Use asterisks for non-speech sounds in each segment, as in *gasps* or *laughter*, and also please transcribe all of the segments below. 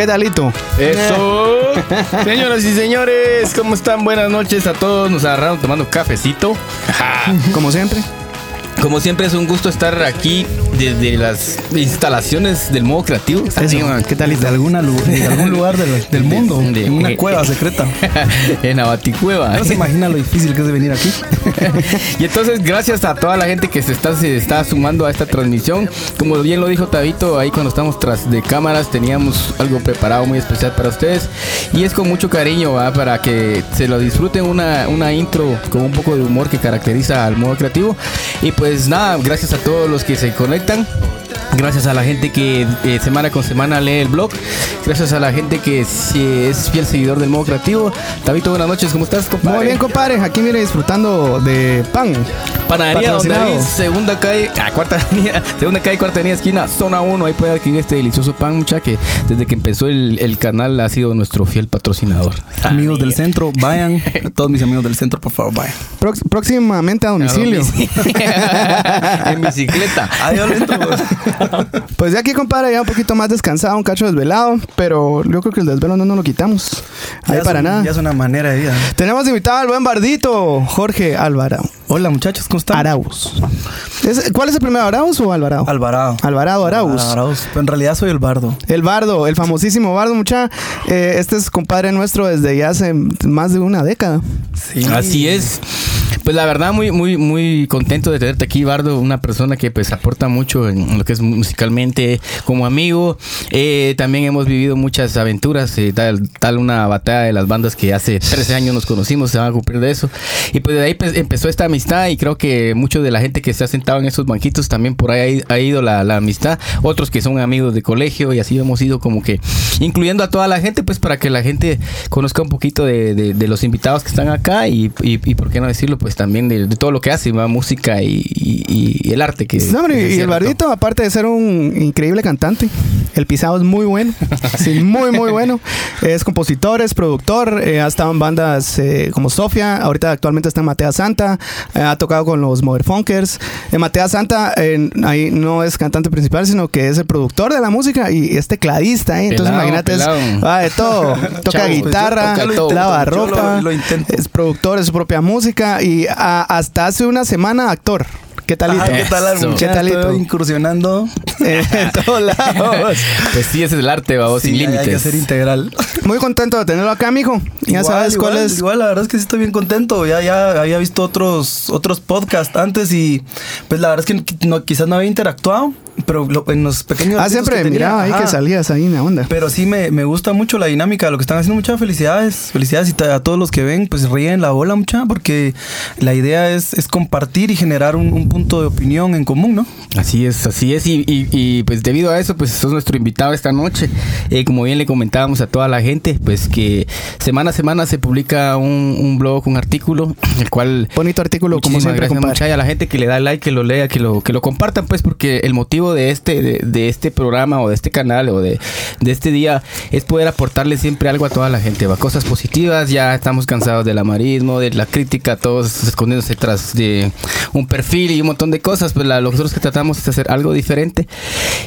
¿Qué talito? Eso. *laughs* Señoras y señores, ¿cómo están? Buenas noches a todos. Nos agarraron tomando cafecito. Como siempre. Como siempre es un gusto estar aquí desde las instalaciones del modo creativo. ¿Qué tal? De, alguna, de algún lugar del, *laughs* del mundo. De- en una cueva secreta. *laughs* en Abaticueva. No se imagina lo difícil que es de venir aquí. *laughs* y entonces, gracias a toda la gente que se está, se está sumando a esta transmisión. Como bien lo dijo Tabito, ahí cuando estamos tras de cámaras teníamos algo preparado muy especial para ustedes. Y es con mucho cariño, para que se lo disfruten una, una intro con un poco de humor que caracteriza al modo creativo. Y pues nada, gracias a todos los que se conectan. conectan. Gracias a la gente que eh, semana con semana lee el blog. Gracias a la gente que sí es fiel seguidor del modo creativo. Tabito, buenas noches, ¿cómo estás, compadre? Muy bien, compadre. Aquí mire disfrutando de pan. Panadería donde Patrocinado. hay segunda calle, ah, cuarta avenida, *laughs* segunda calle, cuarta avenida, esquina, zona 1. Ahí puede adquirir este delicioso pan, mucha que desde que empezó el, el canal ha sido nuestro fiel patrocinador. Amigos del centro, vayan. *laughs* Todos mis amigos del centro, por favor, vayan. próximamente a domicilio. *laughs* en bicicleta. Adiós, *laughs* Pues ya aquí, compadre, ya un poquito más descansado, un cacho desvelado, pero yo creo que el desvelo no nos lo quitamos. Ahí Ya para un- nada. Ya es una manera de vida. Tenemos invitado al buen Bardito, Jorge Alvarado. Hola muchachos, ¿cómo están? Arauz. ¿Es- ¿Cuál es el primero, Arauz o Alvarado? Alvarado. Alvarado Arauz. Arauz. Pero en realidad soy el bardo. El Bardo, el famosísimo Bardo, mucha. eh, este es compadre nuestro desde ya hace más de una década. Sí. Así es. Pues la verdad muy muy muy contento de tenerte aquí, Bardo, una persona que pues aporta mucho en lo que es musicalmente como amigo. Eh, también hemos vivido muchas aventuras, eh, tal, tal una batalla de las bandas que hace 13 años nos conocimos, se van a cumplir de eso. Y pues de ahí pues, empezó esta amistad y creo que mucho de la gente que se ha sentado en esos banquitos también por ahí ha, ido la, la amistad. Otros que son amigos de colegio y así hemos ido como que incluyendo a toda la gente pues para que la gente conozca un poquito de, de- de los invitados que están acá y, y, y por qué no decirlo pues también de, de todo lo que hace, ¿va? música y, el arte que... No, hombre, que y el Bardito, aparte de ser un increíble cantante, el pisado es muy bueno. *laughs* sí, muy, muy bueno. Es compositor, es productor, eh, ha estado en bandas eh, como Sofía, ahorita actualmente está en Matea Santa, eh, ha tocado con los Motherfunkers. En Matea Santa, ahí no es cantante principal, sino que es el productor de la música y es tecladista. Entonces imagínate, es- va de todo. *laughs* Toca Chavo, pues, guitarra, toca todo. lava lo- ropa, lo es productor de su propia música y a- hasta hace una semana actor. ¿Qué tal? Ajá, ¿Qué tal, Eso. ¿Qué talito? Incursionando. *laughs* en todos lados. *laughs* Pues sí, ese es el arte, vamos, sin Sí, hay- que límites. ser integral. Muy contento de tenerlo acá, mijo. Ya Igual, sabes cuál es. Igual, la verdad es que sí estoy bien contento. Ya, ya había visto otros, otros podcasts antes y pues la verdad es que no, quizás no había interactuado, pero lo- en los pequeños. Ah, siempre miraba ahí que salías ahí en la onda. Pero sí me, me gusta mucho la dinámica lo que están haciendo. Muchas felicidades. Felicidades y a todos los que ven, pues ríen la bola mucha, porque la idea es, es compartir y generar un, un punto de opinión en común, ¿no? Así es, así es. Y, y- y, pues debido a eso, pues sos nuestro invitado esta noche. Eh, como bien le comentábamos a toda la gente, pues que semana a semana se publica un, un blog, un artículo, el cual... Bonito artículo, como siempre, gracias, compadre. a la gente que le da like, que lo lea, que lo, que lo compartan, pues, porque el motivo de este, de, de este programa o de este canal o de, de este día es poder aportarle siempre algo a toda la gente, va, cosas positivas, ya estamos cansados del amarismo, de la crítica, todos escondiéndose tras de un perfil y un montón de cosas, pues la, nosotros que tratamos es hacer algo diferente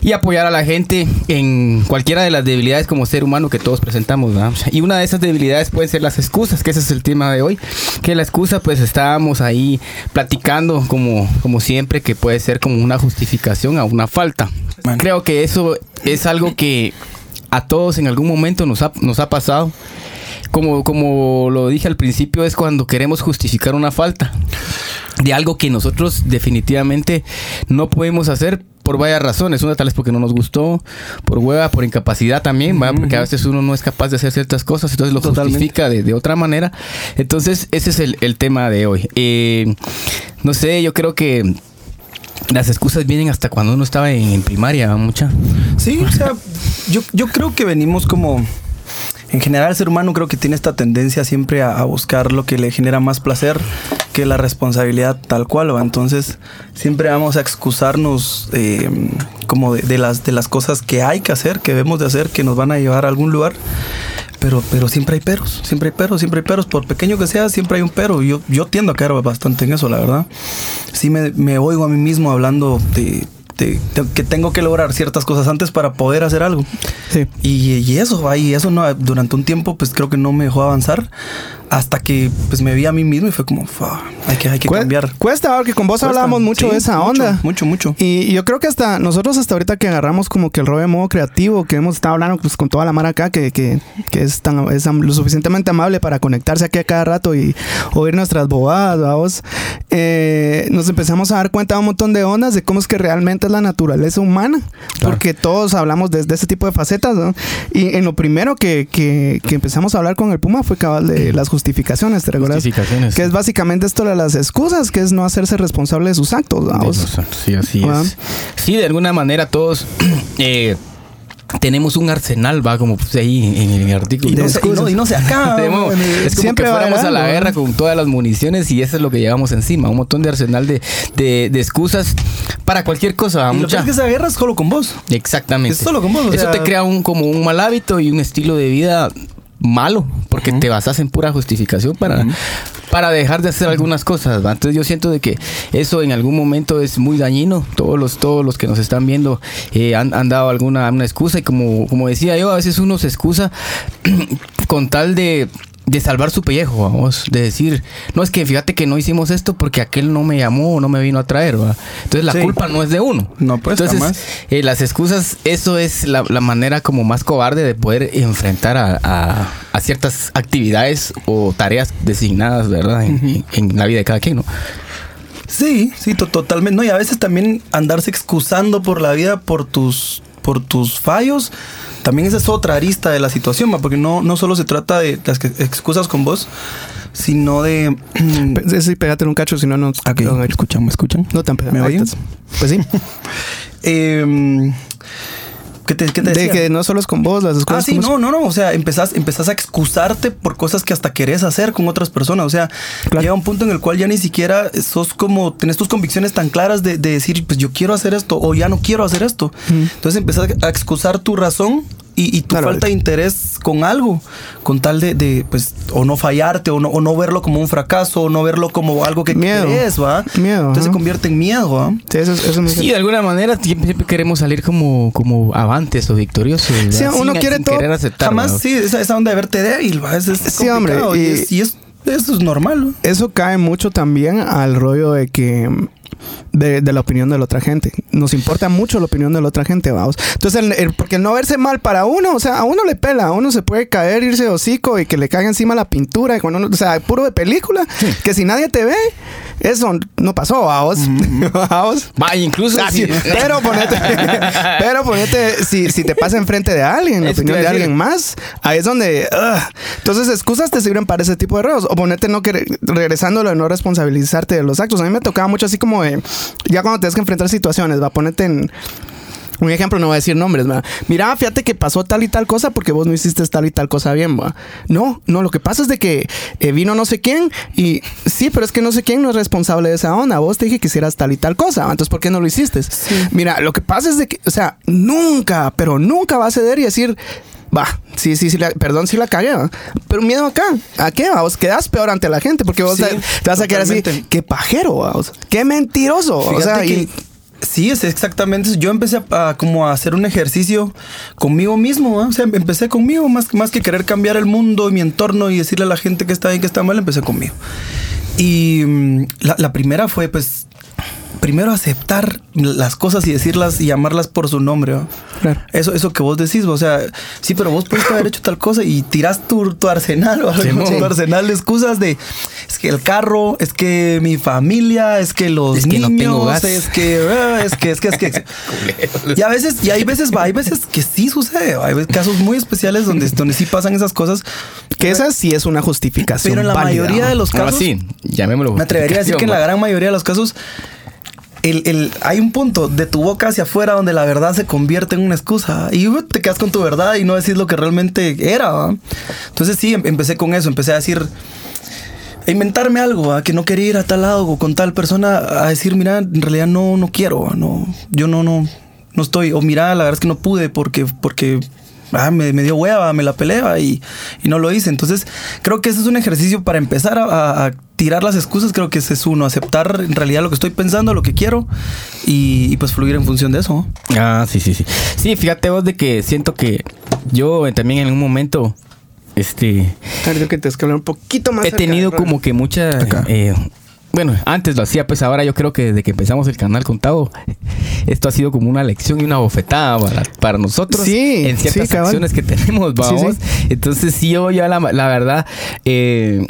y apoyar a la gente en cualquiera de las debilidades como ser humano que todos presentamos, ¿verdad? Y una de esas debilidades pueden ser las excusas, que ese es el tema de hoy, que la excusa pues estábamos ahí platicando como, como siempre, que puede ser como una justificación a una falta. Creo que eso es algo que a todos en algún momento nos ha, nos ha pasado. Como, como lo dije al principio, es cuando queremos justificar una falta de algo que nosotros definitivamente no podemos hacer por varias razones. Una tal vez porque no nos gustó, por hueva, por incapacidad también, ¿va? porque a veces uno no es capaz de hacer ciertas cosas, entonces lo Totalmente. justifica de, de otra manera. Entonces, ese es el, el tema de hoy. Eh, no sé, yo creo que las excusas vienen hasta cuando uno estaba en, en primaria, mucha. Sí, o sea, yo, yo creo que venimos como. En general, el ser humano creo que tiene esta tendencia siempre a, buscar lo que le genera más placer que la responsabilidad tal cual, ¿va? Entonces, siempre vamos a excusarnos eh, como de, las, de las cosas que hay que hacer, que debemos de hacer, que nos van a llevar a algún lugar. Pero, pero siempre hay peros, siempre hay peros, siempre hay peros. Por pequeño que sea, siempre hay un pero. Yo, yo tiendo a caer bastante en eso, la verdad. Sí me, me oigo a mí mismo hablando de que tengo que lograr ciertas cosas antes para poder hacer algo. Sí. Y, y eso, ahí eso no, durante un tiempo, pues creo que no me dejó avanzar hasta que pues me vi a mí mismo y fue como, "Fa, hay que, hay que cambiar. Cuesta, porque con vos Cuesta. hablábamos mucho Sí, de esa onda. Mucho, mucho. Y y yo creo que hasta nosotros hasta ahorita que agarramos como que el rollo de modo creativo, que hemos estado hablando pues, con toda la mara acá, que, que, que es, tan, es lo suficientemente amable para conectarse aquí a cada rato y oír nuestras bobadas, vamos, eh, nos empezamos a dar cuenta de un montón de ondas de cómo es que realmente es la naturaleza humana, porque todos hablamos de, de ese tipo de facetas, ¿no? Y en lo primero que, que, que empezamos a hablar con el Puma fue cabal de las justificaciones, ¿te recuerdas? Justificaciones. Que es básicamente esto de las excusas, que es no hacerse responsable de sus actos, De vamos. los actos, Sí, así es. Sí, de alguna manera todos *clears throat* eh, tenemos un arsenal, va, como puse ahí en el artículo. Y no, se, y, no, y no se acaba. *laughs* Tenemos- es como siempre que a fuéramos a la guerra con todas las municiones y eso es lo que llevamos encima, un montón de arsenal de, de, de excusas para cualquier cosa. y lo mucha- peor es que esa guerra es solo con vos. Exactamente. Es solo con vos, Eso sea- te crea un como un mal hábito y un estilo de vida malo, porque te basas en pura justificación para, para dejar de hacer algunas cosas. Entonces yo siento de que eso en algún momento es muy dañino. Todos los, todos los que nos están viendo eh, han, han dado alguna una excusa y como, como decía yo, a veces uno se excusa *clears throat* con tal de de salvar su pellejo, vamos, de decir, no es que fíjate que no hicimos esto porque aquel no me llamó o no me vino a traer, ¿va? Entonces la Sí. culpa no es de uno. No, pues, Entonces, eh, las excusas, eso es la, la manera como más cobarde de poder enfrentar a, a- a ciertas actividades o tareas designadas, ¿verdad? En, en la vida de cada quien, ¿no? Sí, sí, to- totalmente. No, y a veces también andarse excusando por la vida por tus, por tus fallos, también esa es otra arista de la situación, porque no, no solo se trata de las que- excusas con vos, sino de... *clears throat* Sí, pégate un cacho, si no, no. Ok, no, no, escuchan, ¿me escuchan? no tan. ¿Me oyen? Pues sí. *laughs* Em, ¿Qué te, qué te De decía? que no solo es con vos, las Ah, excusas. sí, como- no, no, no. O sea, empezás, empezás a excusarte por cosas que hasta querés hacer con otras personas. O sea, Claro. llega un punto en el cual ya ni siquiera sos como, tenés tus convicciones tan claras de, de decir, pues yo quiero hacer esto o ya no quiero hacer esto. Entonces empezás a excusar tu razón y, y tu Claro. falta de interés con algo, con tal de, de, pues, o no fallarte, o no, o no verlo como un fracaso, o no verlo como algo que Miedo. querés, ¿va? Miedo, Entonces se convierte en miedo, ¿va? Sí, eso, eso de alguna manera siempre, queremos salir como, como avantes o victoriosos. ¿verdad? Sí, uno Sin- quiere sin todo- querer aceptar, Jamás, sí, esa, esa onda de verte débil, ¿va? Es, es Sí, hombre, complicado, Y, y- es, y es- eso es normal, ¿va? Eso cae mucho también al rollo de que de, de la opinión de la otra gente. Nos importa mucho la opinión de la otra gente, vamos. Entonces, el, el- porque el no verse mal para uno, o sea, a uno le pela, a uno se puede caer, irse de hocico y que le caiga encima la pintura, y cuando uno- o sea, puro de película, que si nadie te ve, eso no pasó, vamos. *laughs* Vamos. Va, incluso Ah, si- pero ponete, *laughs* pero ponete, si, si te pasa enfrente de alguien, la opinión de decir. alguien más, ahí es donde, ugh. entonces excusas te sirven para ese tipo de errores. O ponete no que regresando a lo de no responsabilizarte de los actos. A mí me tocaba mucho así como de, ya cuando tienes que enfrentar situaciones, va, ponete en un ejemplo, no voy a decir nombres, ¿va? Mira, fíjate que pasó tal y tal cosa porque vos no hiciste tal y tal cosa bien, ¿va? No, no, lo que pasa es de que eh, vino no sé quién y sí, pero es que no sé quién no es responsable de esa onda. Vos te dije que hicieras tal y tal cosa, entonces ¿por qué no lo hiciste? Mira, lo que pasa es de que, o sea, nunca, pero nunca va a ceder y decir, va, sí, sí, sí, la- perdón si la cagué, ¿va? pero miedo acá, ¿a qué? Va? Vos quedás peor ante la gente porque vos Sí, te, te vas a quedar así, qué pajero, ¿va? Qué mentiroso, o sea, que- y- Sí, es exactamente eso. Yo empecé a, a como a hacer un ejercicio conmigo mismo, ¿va? o sea, empecé conmigo más, más que querer cambiar el mundo y mi entorno y decirle a la gente que está bien, que está mal, empecé conmigo. Y mm, la, la primera fue, pues, primero aceptar las cosas y decirlas y llamarlas por su nombre. Eso, eso que vos decís, o sea, sí, pero vos puedes haber hecho tal cosa y tirás tu, tu arsenal, o tu arsenal de excusas de es que el carro, es que mi familia, es que los Es que no niños, tengo gas. es que, es que, es que, es *laughs* que. y a veces, y hay veces, va, hay veces que sí sucede, hay casos muy especiales donde, donde sí pasan esas cosas. Que esa sí es una justificación. Pero en la válida, mayoría de los Ahora casos, sí, llamémoslo. me atrevería a decir que en la gran mayoría de los casos, el, el- hay un punto de tu boca hacia afuera donde la verdad se convierte en una excusa y te quedas con tu verdad y no decís lo que realmente era. ¿va? Entonces sí, em- empecé con eso, empecé a decir, a inventarme algo, ¿va? que no quería ir a tal lado o con tal persona a decir, mira, en realidad no, no quiero, no, yo no, no, no estoy, o mira, la verdad es que no pude porque, porque ah, me, me dio hueva, me la pelea y, y no lo hice. Entonces, creo que ese es un ejercicio para empezar a, a- a tirar las excusas. Creo que ese es uno, aceptar en realidad lo que estoy pensando, lo que quiero y, y, pues fluir en función de eso. ¿no? Ah, sí, sí, sí. Sí, fíjate vos de que siento que yo eh, también en un momento, este, Creo que te que hablar un poquito más. he tenido como que mucha... eh, bueno, antes lo hacía, pues ahora yo creo que desde que empezamos el canal con Tavo, *laughs* esto ha sido como una lección y una bofetada para, para nosotros Sí, en ciertas sí, acciones que *laughs* tenemos, vamos. sí. Entonces sí, yo ya la, la verdad, eh,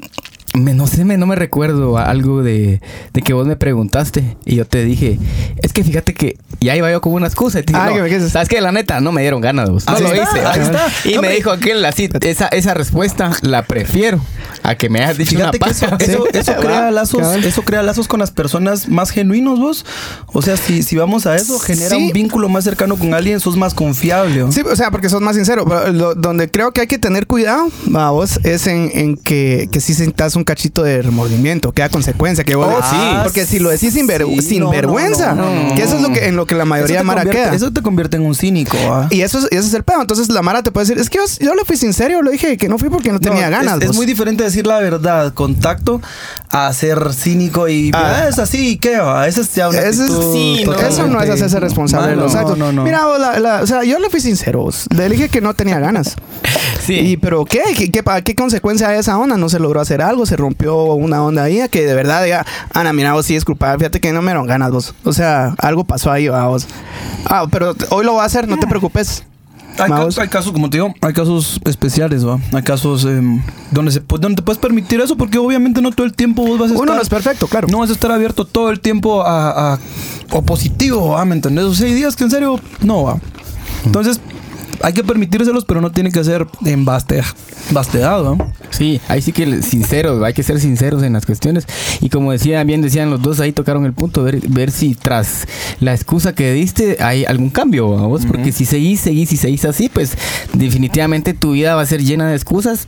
me- no sé, me, no me recuerdo algo de, de que vos me preguntaste y yo te dije, es que fíjate que ya iba yo como una excusa. Y te dije, Ah, no, que me. ¿Sabes qué? La neta, no me dieron ganas. vos. No Ahí lo está, hice. ahí está. *laughs* Y No, me hombre. dijo aquel así, esa, esa respuesta la prefiero a que me hayas dicho Fíjate una que eso, paja. eso, Sí. eso *laughs* crea Va, lazos, cabal. eso crea lazos con las personas más genuinos, vos. O sea, si, si vamos a eso, genera Sí. un vínculo más cercano con alguien, sos más confiable. ¿no? Sí, o sea, porque sos más sincero. pero lo- donde creo que hay que tener cuidado, va, vos, es en, en que, que sí sientas un cachito de remordimiento, que da consecuencia. Que vos, Oh, sí. Porque si lo decís sin, ver- Sí, sin no, vergüenza, no, no, no. que eso es lo que, en lo que la mayoría de Eso te Mara convierte- queda. Eso te convierte en un cínico. ¿ah? Y eso es, ese es el pedo. Entonces la Mara te puede decir, es que yo, yo le fui sincero, lo dije que no fui porque no tenía No, ganas. Es, es muy diferente decir la verdad, contacto, a ser cínico y Ah. "Ah, es así, ¿qué va? Esa es ya una Ese es- actitud sí, no. Eso no es hacerse responsable de mala. los actos. No, no, no. Mira, vos, la- la- o sea, yo le fui sincero. Le dije que no tenía ganas. *laughs* Sí. Y, pero ¿qué? ¿Qué, qué, pa- qué consecuencia de esa onda? No se logró hacer algo, se rompió una onda ahí a que de verdad diga, Ana, mira, vos sí es culpable, fíjate que no me dieron ganas vos. O sea, algo pasó ahí, va, vos. Ah, pero hoy lo voy a hacer, no te preocupes. Hay, Va, ca- vos. hay casos, como te digo, hay casos especiales, ¿va? Hay casos em, donde, se, pu- donde te puedes permitir eso porque obviamente no todo el tiempo vos vas a estar... Uno no es perfecto, claro. No vas a estar abierto todo el tiempo a, a- o positivo, ¿va? ¿me entendés? O sea, hay días que en serio no va. Entonces, hay que permitírselos, pero no tiene que ser en vaste, vastedad, ¿va? Sí, ahí sí que sinceros, hay que ser sinceros en las cuestiones. Y como decían, bien decían los dos, ahí tocaron el punto, ver, ver si tras la excusa que diste hay algún cambio, ¿a vos? Porque si seguís, seguís y seguís así, pues definitivamente tu vida va a ser llena de excusas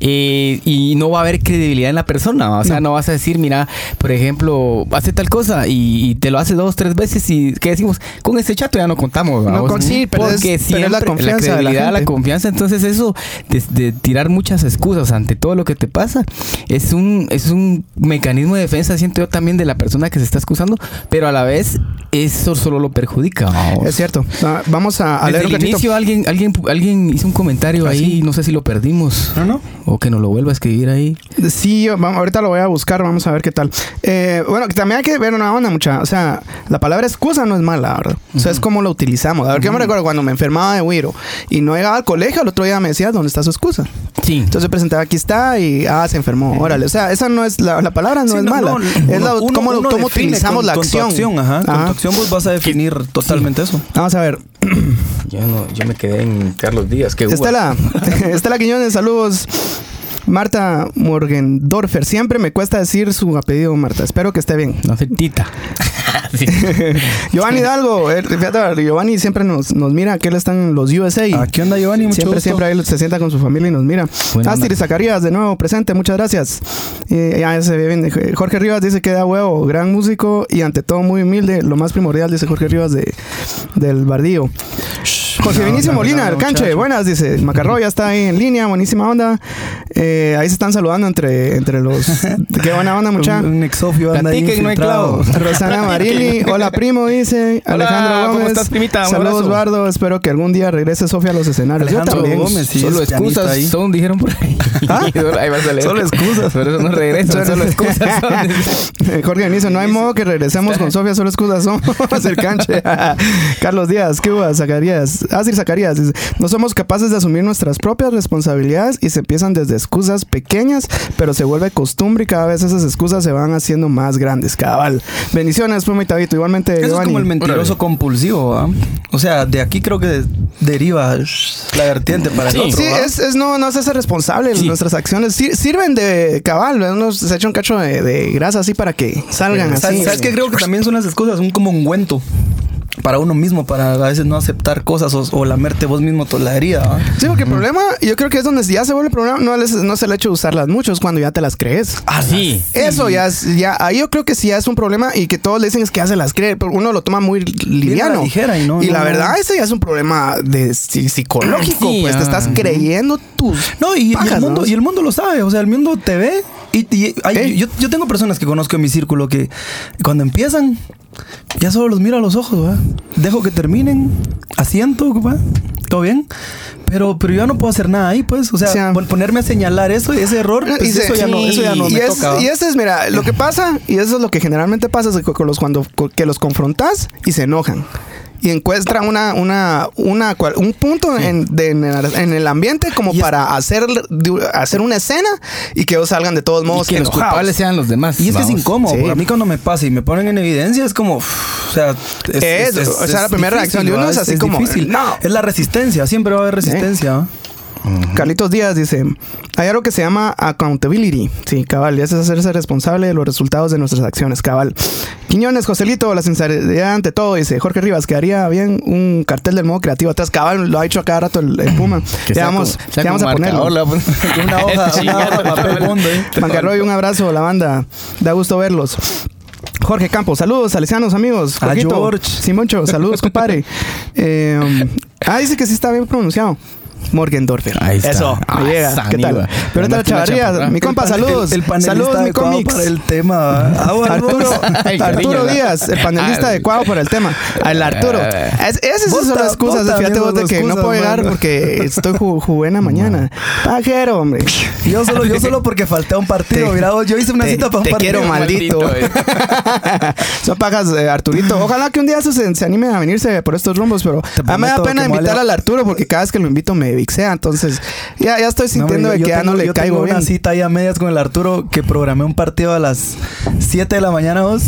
eh, y no va a haber credibilidad en la persona. ¿va? O sea, no. vas a decir, mira, por ejemplo, hace tal cosa y, y te lo hace dos, tres veces y ¿qué decimos? Con este chato ya no contamos, ¿va? No, vos? con- sí, pero es- pero es la siempre confianza la credibilidad, la gente. confianza. Entonces eso de, de tirar muchas excusas ante todo lo que te pasa es un es un mecanismo de defensa siento yo también de la persona que se está excusando, pero a la vez eso solo lo perjudica. vamos. Es cierto. Ah, vamos a, a Desde leer un el inicio alguien alguien alguien hizo un comentario ¿Ah, ahí, sí? no sé si lo perdimos ¿No, no? o que nos lo vuelva a escribir ahí. Sí, yo- vamos, ahorita lo voy a buscar, vamos a ver qué tal. Eh, bueno, que también hay que ver una onda, mucha. O sea, la palabra excusa no es mala, ¿verdad? O sea, es como lo utilizamos. A ver, que yo me recuerdo cuando me enfermaba de Wiro y no llegaba al colegio, el otro día me decía, ¿dónde está su excusa? Sí. Entonces presentaba, aquí está y, ah, se enfermó, órale. O sea, esa no es, la, la palabra no Sí, es no, mala. no, es la, uno- cómo, uno cómo utilizamos con- la con tu acción. ajá. Con Ajá. tu acción vos vas a definir totalmente eso. Vamos a ver. Yo no yo me quedé en Carlos Díaz, que Estela, *laughs* Estela Quiñones, saludos. Marta Morgendorfer. Siempre me cuesta decir su apellido, Marta. Espero que esté bien. no sé, Tita. *laughs* Sí. *laughs* Giovanni Hidalgo, eh, fíjate, Giovanni siempre nos, nos mira, que él está en los USA. Ah, ¿qué onda, Giovanni? Mucho siempre, gusto. siempre ahí se sienta con su familia y nos mira. Buena Astrid onda. Zacarías, de nuevo presente, muchas gracias. Eh, ya se ve bien. Jorge Rivas dice que da huevo, gran músico y ante todo muy humilde. Lo más primordial, dice Jorge Rivas de, del Bardío. José Vinicio no, Molina, no, el canche, muchacho. buenas, dice. Macarro ya está ahí en línea, buenísima onda. Eh, ahí se están saludando entre, entre los. *laughs* Qué buena onda, mucha. Un, un exofio anda ahí no hay clavo. *laughs* Rosana Marini, hola primo, dice Hola, Alejandro ¿cómo Gómez. estás, primita? Un Saludos, abrazo. Bardo. Espero que algún día regrese Sofía a los escenarios. Yo Alejandro. Gómez, sí, solo excusas ahí. son, dijeron por ahí. *laughs* ¿Ah? Ahí vas a leer. Solo excusas. Por eso no regresan, solo excusas son. Jorge Anizo, no hay modo que regresemos con Sofía, solo excusas son. el canche. Carlos Díaz, ¿qué hubo? Zacarías. Asir Zacarías dice, no somos capaces de asumir nuestras propias responsabilidades y se empiezan desde excusas pequeñas, pero se vuelve costumbre y cada vez esas excusas se van haciendo más grandes. Cabal. Bendiciones, Puma y Tabito. Igualmente, Eso es como el mentiroso Órale. compulsivo, ¿va? O sea, de aquí creo que deriva la vertiente para Sí. el otro, Sí, ¿va? es, es no, no hacerse responsable. Sí. Nuestras acciones sir- sirven de cabal. Uno se echa un cacho de, de grasa así para que salgan ¿Sabes, así. ¿Sabes qué? Creo que también son las excusas, son como ungüento. Para uno mismo, para a veces no aceptar cosas o, o lamerte vos mismo toda la herida. ¿va? Sí, porque el problema, yo creo que es donde ya se vuelve el problema, no es, no es el hecho de usarlas mucho, es cuando ya te las crees. Ah, sí. Eso ya es, ya, ahí yo creo que sí ya es un problema y que todos le dicen es que ya se las cree, pero uno lo toma muy liviano. a la ligera y no- no- la no. verdad, ese ya es un problema de psi- psicológico, Sí, pues te ah. estás creyendo tus. No, y, y el mundo, ¿no? y el mundo lo sabe, o sea, el mundo te ve. Y, y hay- Eh. yo, yo tengo personas que conozco en mi círculo que cuando empiezan, ya solo los miro a los ojos. Dejo que terminen, asiento, ¿va? ¿Todo bien? Pero, pero yo ya no puedo hacer nada ahí, pues. O sea, Sí, ah. pon- ponerme a señalar eso, ese error, pues, Y eso, ya no, eso ya no y me es- toca. ¿va? Y eso es, mira, lo que pasa, y eso es lo que generalmente pasa, es que con los, cuando que los confrontas y se enojan. Y encuentran una, una, una, cual- un punto en, de- en el, en el ambiente como Y es- para hacer, hacer una escena y que ellos salgan de todos Y modos que los culpables sean los demás. Y es que es incómodo. Sí. A mí cuando me pasa y me ponen en evidencia es como, o sea, es, Es, o sea, la primera reacción de uno es así como, difícil. no. Es la resistencia, siempre va a haber resistencia. Carlitos Díaz dice, hay algo que se llama accountability. Sí, cabal, y es hacerse responsable de los resultados de nuestras acciones, cabal. Quiñones, Joselito, la sinceridad ante todo, dice Jorge Rivas, que haría bien un cartel del modo creativo. Atrás, cabal, lo ha hecho a cada rato el, el *clears throat* Puma. Que ya vamos, ya vamos a ponerlo. a poner- *laughs* Con una *laughs* hoja, una hoja *laughs* papel fondo, ¿eh? Un abrazo, la banda. Da gusto verlos. Jorge Campos, saludos, salesianos amigos. A Jorgito, George. Simoncho, saludos, compadre. Eh, um, ah, dice que sí está bien pronunciado. Morgendorfer. Ahí está. Eso, Ah, me llega. ¿Qué tal? Pero tal que la chavarría, chaparra. mi compa, saludos. El, el panelista saludos, mi adecuado cómics. para el tema. *laughs* Ah, bueno, Arturo, Ay, Arturo Díaz, el panelista Ah, adecuado para el tema. El Arturo. Eh. Es- esas son las excusas. vos Fíjate vos de que no puedo llegar porque estoy ju juguena mañana. Pajero, hombre. Yo solo, yo solo porque falté a un partido. Te- Mira, vos, yo hice una te- cita para un te partido. quiero, maldito. eh. *laughs* Son pajas, eh, Arturito. Ojalá que un día se, se anime a venirse por estos rumbos, pero Te a mí me da pena invitar al Arturo porque cada vez que lo invito me vixea. Entonces, ya, ya estoy No, sintiendo hombre, de que ya tengo- no le yo caigo tengo bien. una cita ahí a medias con el Arturo que programé un partido a las 7 de la mañana vos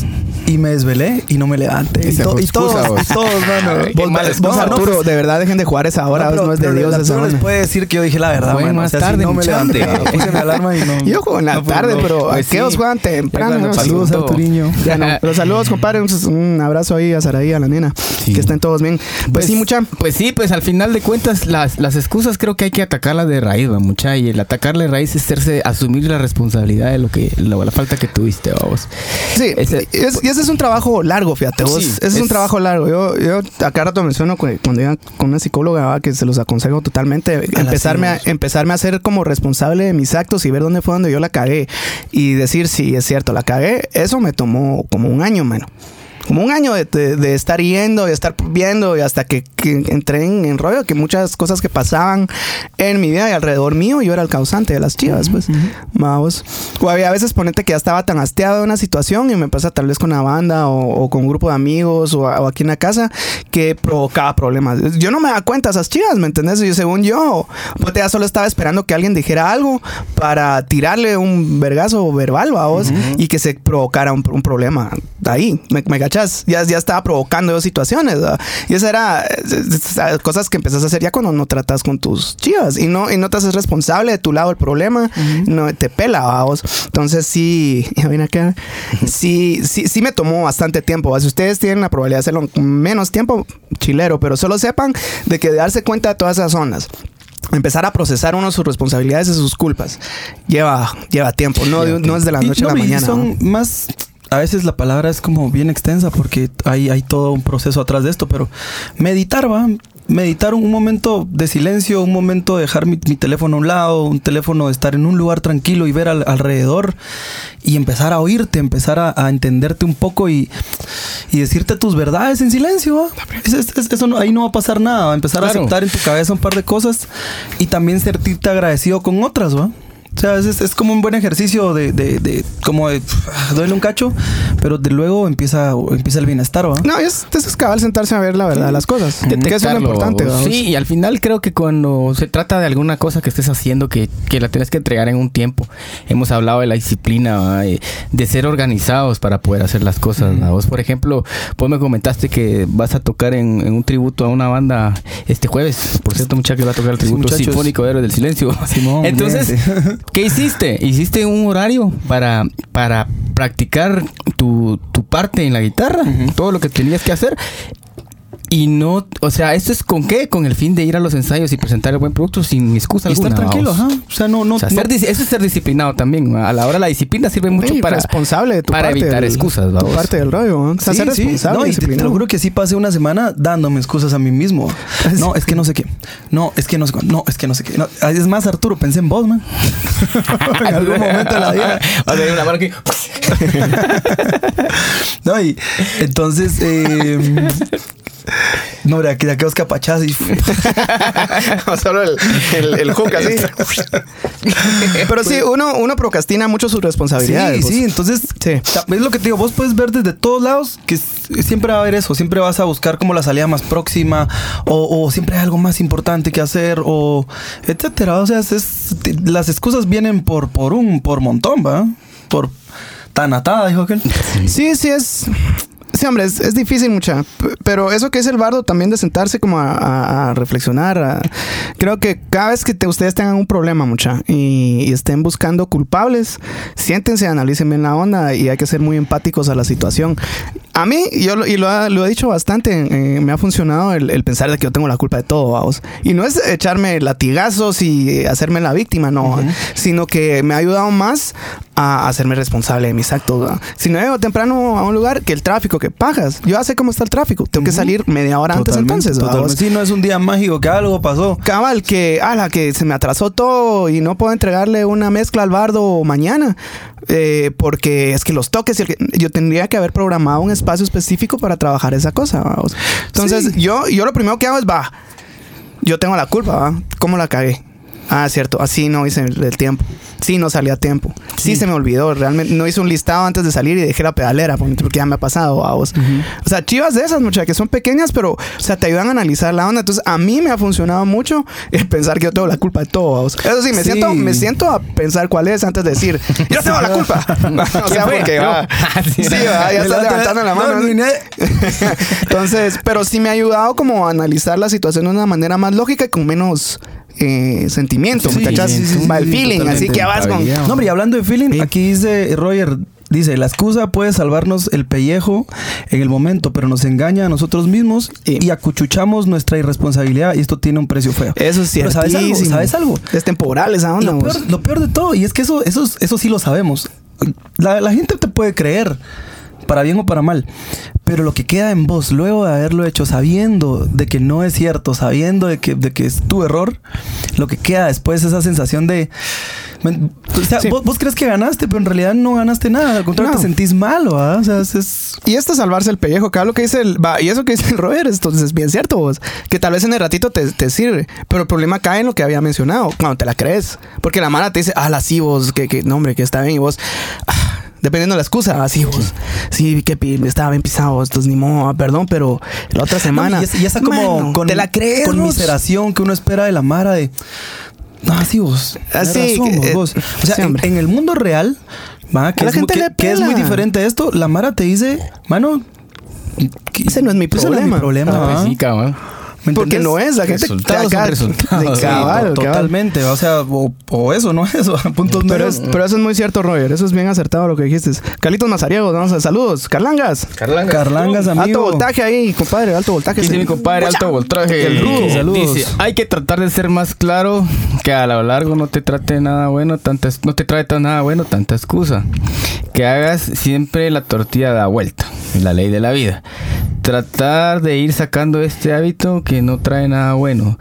y me desvelé y no me levanté. Y, Esa to- y todos, vos. y todos, *laughs* mano. Vos, mala vos, excusa. Arturo, pues- de verdad dejen de jugar esa hora, no, pero- es de Dios esa Arturo les puede decir que yo dije la verdad, Jueguen mano. O más sea, si tarde, no me levanté. Puse mi alarma y no. *laughs* Yo juego en la no tarde, no. pero Pues aquellos sí. juegan temprano. ¿no? Saludos. Arturiño. Ya no. *laughs* Los saludos, compadre. Un, abrazo ahí a Saraí, a la nena. Que estén todos bien. Pues, sí, mucha. Pues sí, pues al final de cuentas, las, las excusas creo que hay que atacarlas de raíz, va, mucha. Y el atacarle de raíz es hacerse, asumir la responsabilidad de lo que, la, la falta que tuviste, vamos. Sí, Ese- es- y ese es un trabajo largo, fíjate vos. Sí, ese es, un trabajo largo. Yo, yo acá rato menciono cu- cuando iba con una psicóloga ¿va? que se los aconsejo totalmente. Empezarme a, empezarme a ser como responsable de mis actos y ver dónde fue donde yo la cagué. Y decir, sí, es cierto, la cagué. Eso me tomó como un año, mano. Como un año de, de- de estar yendo, de estar viendo y hasta que, que entré en, en rollo, que muchas cosas que pasaban en mi vida y alrededor mío, yo era el causante de las chivas, pues. Vamos. O había a veces ponente que ya estaba tan hastiado de una situación y me pasa tal vez con una banda o, o con un grupo de amigos o, o aquí en la casa que provocaba problemas. Yo no me daba cuenta de esas chivas, ¿me entendés? Yo, según yo, pues ya solo estaba esperando que alguien dijera algo para tirarle un vergazo verbal, vamos, y que se provocara un, un problema ahí. ¿Me, me Ya, ya estaba provocando situaciones. ¿verdad? Y esas eran cosas que empezás a hacer ya cuando no tratas con tus chivas y no, y no te haces responsable de tu lado del problema, no te pela, vamos. Entonces sí, *laughs* ven acá, sí, sí, sí me tomó bastante tiempo. ¿va? Si ustedes tienen la probabilidad de hacerlo en menos tiempo, chilero, pero solo sepan de que darse cuenta de todas esas zonas empezar a procesar uno sus responsabilidades y sus culpas lleva lleva tiempo no, no es de la noche a no, la y mañana Son ¿no? más. A veces la palabra es como bien extensa porque hay, hay todo un proceso atrás de esto, pero meditar, va. Meditar un momento de silencio, un momento de dejar mi, mi teléfono a un lado, un teléfono de estar en un lugar tranquilo y ver al- alrededor y empezar a oírte, empezar a, a entenderte un poco y, y decirte tus verdades en silencio. Es- es- es- eso no- ahí no va a pasar nada. Va a empezar Claro. a aceptar en tu cabeza un par de cosas y también sentirte agradecido con otras, ¿va? O sea, es, como un buen ejercicio de, de, de como de pf, duele un cacho, pero de luego empieza, empieza el bienestar, ¿va? no es, es cabal sentarse a ver la verdad de las cosas que es lo importante vamos. Sí, y al final creo que cuando se trata de alguna cosa que estés haciendo que, que la tienes que entregar en un tiempo, hemos hablado de la disciplina, ¿va? Eh, de ser organizados para poder hacer las cosas. ¿va? Vos, por ejemplo, vos me comentaste que vas a tocar en, en un tributo a una banda este jueves. Por cierto, muchachos, va a tocar el Sí, tributo muchachos. sinfónico de Héroes del Silencio. *laughs* Simón, Entonces, bien, ¿qué hiciste? ¿Hiciste un horario para, para practicar tu, tu parte en la guitarra? Todo lo que tenías que hacer. Y no, o sea, ¿esto es con qué? Con el fin de ir a los ensayos y presentar el buen producto sin excusa Y alguna. estar tranquilo, ajá. O sea, no, no. O sea, no- ser eso es ser disciplinado también. A la hora la disciplina sirve mucho Sí, para, responsable de tu para parte evitar del- excusas, vamos. parte del rollo. ¿no? O sea, Sí, ser sí. responsable. No, y te, lo juro que sí pasé una semana dándome excusas a mí mismo. *laughs* No, es que no sé qué. No, es que no sé. No, es que no sé qué. No, es más, Arturo, pensé en vos, man. *laughs* en algún momento de la vida. O sea, hay una mano aquí. *laughs* No, y entonces. Eh, no, mira, que ya quedó escapachaz y. *laughs* Solo el, el, así. Pero sí, uno, uno procrastina mucho sus responsabilidades. Sí, sí, entonces Sí. es lo que te digo, vos puedes ver desde todos lados que siempre va a haber eso, siempre vas a buscar como la salida más próxima o, o siempre hay algo más importante que hacer o etcétera, o sea, es- las excusas vienen por por un por montón, ¿va? Por tan atada, dijo aquel. Sí, sí, es. Sí, hombre, es, es difícil mucha. Pero eso que es el bardo también de sentarse como a, a- a reflexionar. a- creo que cada vez que te- ustedes tengan un problema mucha y, y estén buscando culpables, siéntense, analicen bien la onda y hay que ser muy empáticos a la situación. A mí, yo lo, y lo, ha- lo he dicho bastante, eh, me ha funcionado el, el pensar de que yo tengo la culpa de todo, vamos. Y no es echarme latigazos y hacerme la víctima, no, sino que me ha ayudado más a hacerme responsable de mis actos. Si no llego temprano a un lugar, que el tráfico, que pajas, yo ya sé cómo está el tráfico, tengo que salir media hora antes entonces. Sí, no es un día mágico que algo pasó. Cabal, que, ala, que se me atrasó todo y no puedo entregarle una mezcla al bardo mañana. eh, porque es que los toques, y el que- yo tendría que haber programado un espacio específico para trabajar esa cosa. Entonces, Sí. yo, yo lo primero que hago es, va, yo tengo la culpa, ¿va? ¿Cómo la cagué? Ah, cierto, así no hice el tiempo. Sí, no salí a tiempo. Sí, se me olvidó. Realmente no hice un listado antes de salir y dejé la pedalera porque ya me ha pasado a vos. O sea, chivas de esas, muchachas, que son pequeñas, pero, o sea, te ayudan a analizar la onda. Entonces, a mí me ha funcionado mucho el pensar que yo tengo la culpa de todo. a vos. Eso sí, me, Sí. Siento, me siento a pensar cuál es antes de decir, yo tengo la culpa. *laughs* *laughs* o sea, porque va. *laughs* Sí. Va, ya estás levantando la mano. No, Entonces, pero sí me ha ayudado como a analizar la situación de una manera más lógica y con menos eh, sentimiento, Sí, muchachas. sí, sí, Va el feeling, así que vas con... No, hombre, y hablando de feeling, Sí. aquí dice Roger, dice, la excusa puede salvarnos el pellejo en el momento, pero nos engaña a nosotros mismos Sí. y acuchuchamos nuestra irresponsabilidad y esto tiene un precio feo. Eso es. ¿sabes algo? ¿Sabes algo? Es temporal esa onda. lo, peor, lo peor de todo, y es que eso, eso, eso sí lo sabemos. La, la gente te puede creer, para bien o para mal. Pero lo que queda en vos, luego de haberlo hecho, sabiendo de que no es cierto, sabiendo de que, de que es tu error, lo que queda después es esa sensación de. O sea, Sí. vos, vos crees que ganaste, pero en realidad no ganaste nada. Al contrario, No. te sentís malo, ¿ah? O sea, es. Y esto es salvarse el pellejo, cada lo que dice el... Va, y eso que dice el Robert, entonces es bien cierto vos. Que tal vez en el ratito te, te sirve. Pero el problema cae en lo que había mencionado, cuando te la crees. Porque la mala te dice, ah, la sí vos, que, que, no hombre, que está bien. Y vos, ah, dependiendo de la excusa, así vos. Sí, que estaba bien pisado, entonces ni modo, ah, perdón, pero la otra semana... No, y, es- y esa como. Mano, con, ¿Te la crees? vos? Conmiseración que uno espera de la Mara de. No, sí, vos. Ah, razón, vos, eh, vos". O sea, sí, en, el mundo real, va, que, la es, gente que- le que es muy diferente a esto, la Mara te dice, mano. que- Ese no es mi ese no es mi problema. Ah, ¿va? pues sí, cabrón. ¿Me Porque entendés? no es, la gente Resultados acá- resultados, de sí, cabal, To- cabal. Totalmente, o sea, o, o eso, no eso, *laughs* puntos Pero, es- pero eso es muy cierto, Roger. Eso es bien acertado lo que dijiste. Carlitos Mazariegos, vamos a saludos. Carlangas. Carlangas, amigo. Alto voltaje ahí, compadre, alto voltaje. Dice Sí. mi compadre Mucha- Alto Voltaje. El rudo. Saludos. Dice, hay que tratar de ser más claro que a lo largo no te trate nada bueno, tanta, no te trae tan nada bueno, tanta excusa. Que hagas siempre la tortilla da vuelta. Es la ley de la vida. Tratar de ir sacando este hábito que no trae nada bueno.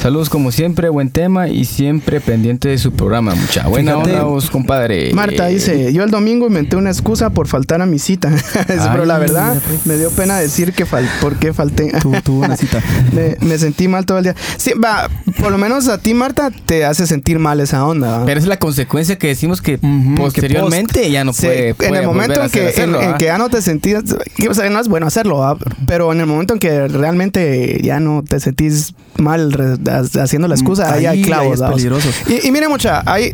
Saludos como siempre, buen tema y siempre pendiente de su programa, mucha. Buena Fíjate. onda vos, compadre. Marta dice, yo el domingo inventé una excusa por faltar a mi cita. *laughs* Pero la verdad, mira, pues. me dio pena decir que fal por qué falté. Tu- tuvo una cita. *laughs* me, me sentí mal todo el día. Sí, va, por lo menos a ti, Marta, te hace sentir mal esa onda. ¿va? Pero es la consecuencia que decimos que posteriormente ya no Sí, puede, en puede el momento en que, hacer- hacerlo, en, en que ya no te sentías, que, o sea, no es bueno hacerlo, ¿va? pero en el momento en que realmente ya no te sentís mal haciendo la excusa, ahí, hay clavos. ahí es ¿va? peligroso. Y, y mire mucha, hay,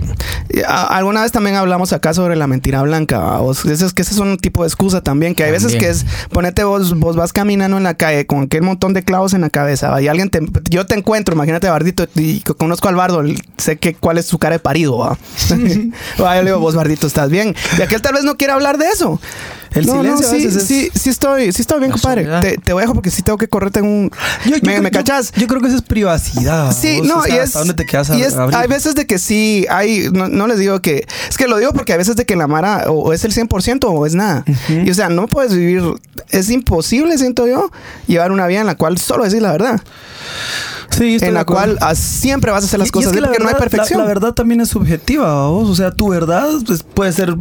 a- alguna vez también hablamos acá sobre la mentira blanca, sea, ese es que ese es un tipo de excusa también, que hay veces que es, ponete vos, vos vas caminando en la calle con aquel montón de clavos en la cabeza, ¿va? y alguien te, yo te encuentro, imagínate Bardito, y conozco al Bardo, sé que cuál es su cara de parido, ¿va? *laughs* *laughs* Va, yo le digo, vos Bardito, ¿estás bien? Y aquel tal vez no quiere hablar de eso. El no, silencio no, a sí, veces es- sí, sí estoy, sí estoy bien, La compadre. Te, te voy a dejar porque sí tengo que correrte en un... Yo- yo ¿Me, creo- me cachas? Yo, creo que eso es privacidad. Sí, vos, no, o sea, y es, ¿Hasta dónde te quedas a, y es- hay veces de que sí, hay, no, no les digo que, es que lo digo porque hay veces de que la Mara o, o es el 100% o es nada. Y o sea, no puedes vivir, es imposible, siento yo, llevar una vida en la cual solo decir la verdad. Sí, en la cual ah, siempre vas a hacer Y- las y cosas es que la porque no hay verdad- perfección. La, la verdad también es subjetiva, vos. O sea, tu verdad pues, puede ser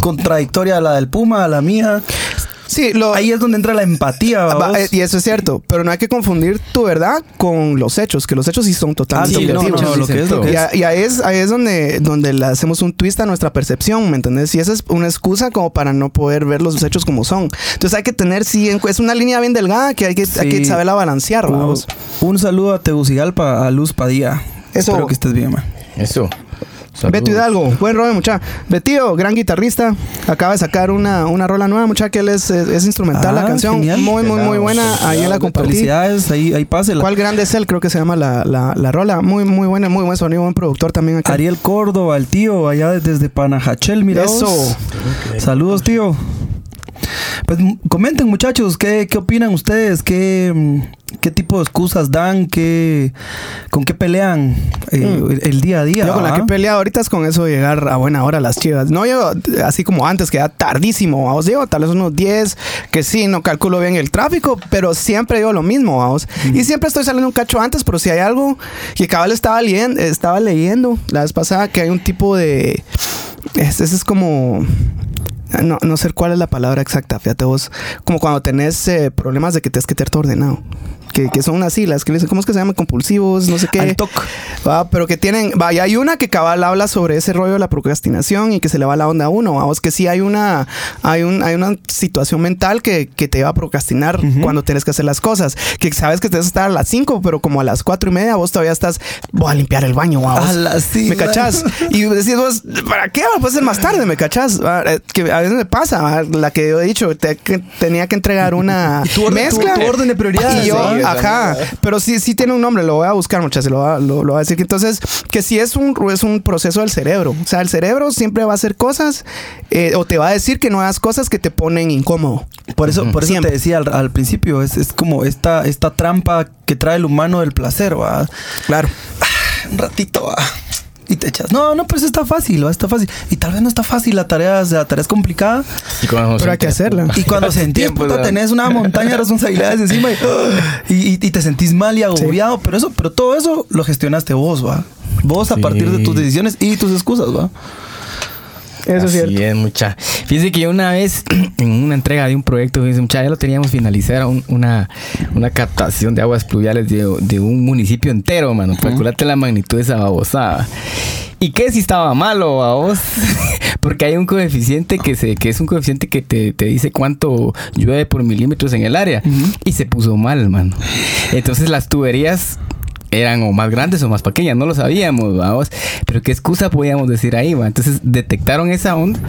contradictoria a la del Puma, a la mía. Sí, lo, Ahí es donde entra la empatía, vos. eh, y eso es cierto, pero no hay que confundir tu verdad con los hechos, que los hechos sí son Ah, totalmente sí, no, objetivos. no, no, lo que es, lo que Y, es. a- y ahí es, ahí es donde, donde le hacemos un twist a nuestra percepción, ¿me entendés? Y esa es una excusa como para no poder ver los hechos como son. Entonces hay que tener, sí, es una línea bien delgada que hay que, hay que Sí. saberla balancear, Un, saludo a Tegucigalpa, a Luz Padilla. Eso- Espero que estés bien, man. Eso. Beto Hidalgo, buen rollo, mucha. Betío, gran guitarrista, acaba de sacar una, una rola nueva, mucha, que él es, es, es instrumental, la Ah, canción. genial. Muy, muy, muy buena. Ahí la compartí. Felicidades, ahí, ahí pásela. ¿Cuál grande es él? Creo que se llama la, la, la rola. Muy, muy buena, muy buen sonido, buen productor también acá. Ariel Córdoba, el tío, allá desde Panajachel, mira. Eso. Saludos, tío. Pues comenten, muchachos, ¿qué, qué opinan ustedes? ¿Qué, mm, ¿Qué tipo de excusas dan? ¿Qué, ¿Con qué pelean eh, Mm. el, día a día? Yo con la ah? que he peleado ahorita es con eso de llegar a buena hora a las chivas. No yo así como antes, que era tardísimo, vamos. Llego tal vez unos 10, que sí, no calculo bien el tráfico, pero siempre digo lo mismo, vamos. Y siempre estoy saliendo un cacho antes, pero si hay algo que cabal estaba leyendo, estaba leyendo la vez pasada que hay un tipo de... Ese es como... No, no sé cuál es la palabra exacta, fíjate vos. Como cuando tenés eh, problemas de que tienes que tener todo ordenado. Que, que son unas siglas, que le dicen, ¿cómo es que se llaman? Compulsivos, no sé qué. Al toc. Va, pero que tienen, vaya, hay una que cabal habla sobre ese rollo de la procrastinación y que se le va la onda a uno, vamos, que sí hay una, hay un, hay una situación mental que, que te va a procrastinar cuando tienes que hacer las cosas, que sabes que te vas a estar a las 5, pero como a las cuatro y media vos todavía estás, voy a limpiar el baño, vamos. A las. ¿Me cachás? Y decís vos, ¿para qué? Puede ser más tarde, ¿me cachás? Eh, Que a veces me pasa, la que yo he dicho, te- que tenía que entregar una *laughs* Tu orden- mezcla. tu- tu orden de prioridades, Y yo. Ajá, pero sí, sí tiene un nombre, lo voy a buscar, muchachos, lo, voy a- lo, lo voy a decir. Entonces, que si es un, es un proceso del cerebro. O sea, el cerebro siempre va a hacer cosas eh, o te va a decir que no hagas cosas que te ponen incómodo. Por eso, por eso Siempre. te decía al, al principio, es, es como esta, esta trampa que trae el humano del placer, ¿va? Claro. Un ratito, ¿va? Y te echas. No, no, pues está fácil, ¿va? Está fácil. Y tal vez no está fácil, la tarea, es- la tarea es complicada. Y cuando Pero hay que hacerla. Y cuando sentís, *laughs* Tiempo, puta, ¿verdad? tenés una montaña de responsabilidades encima *gasps* y, y, y- te sentís mal y agobiado. Pero eso, pero todo eso lo gestionaste vos, ¿va? Vos a Sí. partir de tus decisiones y tus excusas, ¿va? Eso es Así cierto. es, mucha. Fíjense que yo una vez, *clears throat* en una entrega de un proyecto, fíjense, mucha, ya lo teníamos finalizar, un- una, una captación de aguas pluviales de, de un municipio entero, mano. Calculate la magnitud de esa babosada. ¿Y qué si estaba malo a vos? *laughs* Porque hay un coeficiente que se que es un coeficiente que te, te dice cuánto llueve por milímetros en el área. Y se puso mal, mano. Entonces las tuberías eran o más grandes o más pequeñas, no lo sabíamos, vamos. Pero qué excusa podíamos decir ahí, va. Entonces detectaron esa onda.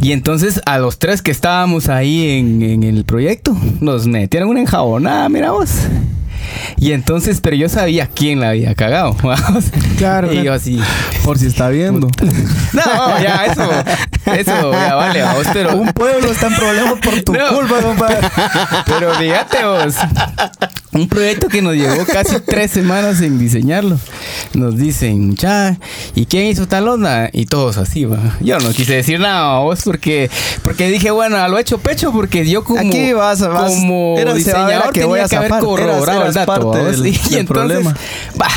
Y entonces a los tres que estábamos ahí en, en el proyecto, nos metieron una enjabonada, mira vos. Y entonces, pero yo sabía quién la había cagado, *laughs* vamos. Claro, Y yo así, Por si está viendo. no, ya, eso, eso, ya vale, vamos, pero... Un pueblo está en problemas por tu *laughs* No. culpa, compadre. Pero fíjate vos, un proyecto que nos llevó casi tres semanas en diseñarlo. Nos dicen, ya, ¿y quién hizo tal onda? Y todos así, va. Yo no quise decir nada, vos, porque, porque dije, bueno, a lo hecho pecho, porque yo como, Aquí vas- vas- como diseñador que tenía voy a que haber corroborado el dato, del- *laughs* Y del entonces, problema. va,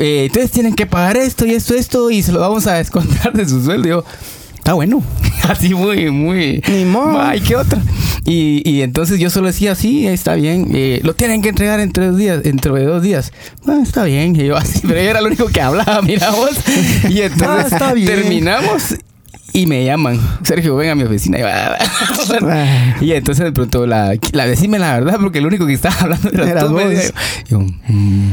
eh, entonces tienen que pagar esto y esto, esto, y se lo vamos a descontar de su sueldo. Y yo, está bueno. *laughs* Así muy, muy. Ni modo. Ay, ¿qué otra? Y, y entonces yo solo decía, sí, está bien. eh, lo tienen que entregar en tres días, dentro de dos días. Ah, está bien. Y yo así, pero yo era el único que hablaba, *laughs* mira vos. Y *laughs* entonces Ah, está bien. terminamos. Y me llaman, *laughs* Sergio, ven a mi oficina. Y, Ay. *laughs* y entonces me preguntó, la, la, decime la verdad, porque el único que estaba *laughs* hablando era Eras tú. vos. Yo, mm,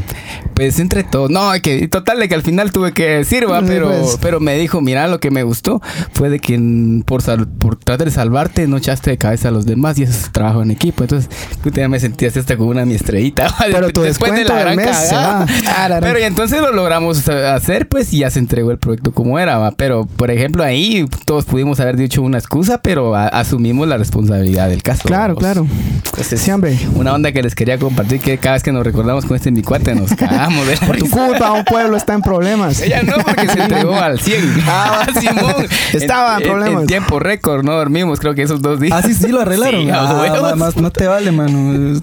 pues entre todos. No, que total de que al final tuve que decir, va, pero, pues. pero me dijo, mira, lo que me gustó fue de que por, sal- por tratar de salvarte no echaste de cabeza a los demás y eso es trabajo en equipo. Entonces, puta, ya me sentí así hasta con una mi estrellita. Pero tu descuento del mes se va. Ah, la Pero gran- y entonces lo logramos hacer, pues, y ya se entregó el proyecto como era, va. Pero, por ejemplo, ahí y todos pudimos haber dicho una excusa, pero a- asumimos la responsabilidad del caso. Claro, vamos. claro. Entonces, Sí, hombre. Una onda que les quería compartir que cada vez que nos recordamos con este mi cuate nos cagamos de la *laughs* Por tu risa. culpa, un pueblo está en problemas. Ella no, porque se entregó *laughs* al 100. Ah, *laughs* Simón. Estaba en en, problemas. en tiempo récord, no dormimos, creo que esos dos días. Ah, sí, sí, lo arreglaron. Sí, a Ah, más no te vale, mano.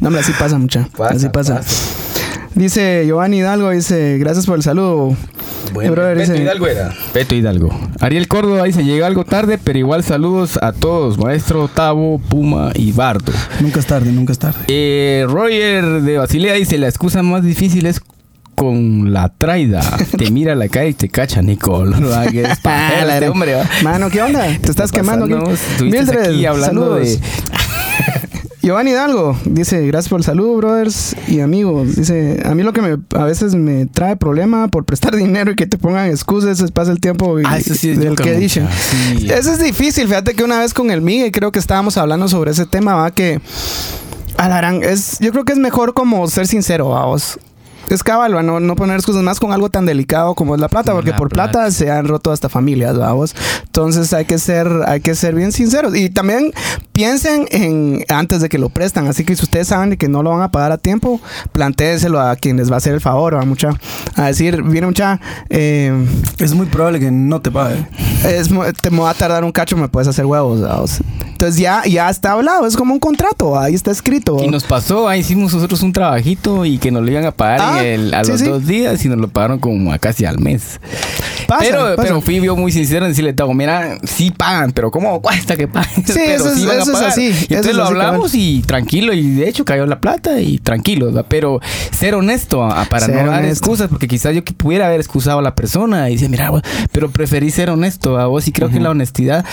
No, hombre, así pasa, mucha. Pasa, así pasa. pasa. Dice Giovanni Hidalgo, dice, gracias por el saludo. Bueno, Brother, Peto dice- Hidalgo era. Peto Hidalgo. Ariel Córdoba dice, llega algo tarde, pero igual saludos a todos, maestro, Tavo, Puma y Bardo. Nunca es tarde, nunca es tarde. Eh, Roger de Basilea dice, la excusa más difícil es con la traida. Te *laughs* mira a la cara y te cacha, Nicole. No hagas pajero la este hombre, va. Mano, ¿qué onda? ¿Te estás quemando estuviste aquí hablando saludos. de... *laughs* Giovanni Hidalgo dice, gracias por el saludo, brothers y amigos. Dice, a mí lo que me, a veces me trae problema por prestar *laughs* dinero y que te pongan excusas, es pasa el tiempo y, Ah, eso sí es del que dicen. sí. Eso es difícil. Fíjate que una vez con el Migue creo que estábamos hablando sobre ese tema, va que a la gran, es, yo creo que es mejor como ser sincero, vamos. Es cabal, va, no, no poner excusas más con algo tan delicado como es la plata, porque La por plata, plata. se han roto hasta familias, vamos. Entonces hay que ser, hay que ser bien sinceros. Y también piensen en antes de que lo prestan. Así que si ustedes saben de que no lo van a pagar a tiempo, plantéenselo a quien les va a hacer el favor, va mucha. A decir, viene mucha, eh, Es muy probable que no te pague. es, te me va a tardar un cacho, me puedes hacer huevos. vamos. Entonces ya, ya está hablado, es como un contrato, ahí está escrito. Y nos pasó, ahí hicimos nosotros un trabajito y que nos lo iban a pagar Ah, el- a sí, los sí. dos días y nos lo pagaron como a casi al mes. Pasa, pero, pasa. pero fui yo muy sincero en decirle, Tavo, mira, sí pagan, pero ¿cómo cuesta que paguen? Sí, *laughs* pero eso es- van a eso es así, Y entonces es lo así, hablamos y tranquilo, y de hecho cayó la plata y tranquilo, ¿verdad? pero ser honesto a- para Ser no dar excusas, porque quizás yo pudiera haber excusado a la persona y decir, mira, pero preferí ser honesto a vos y creo que la honestidad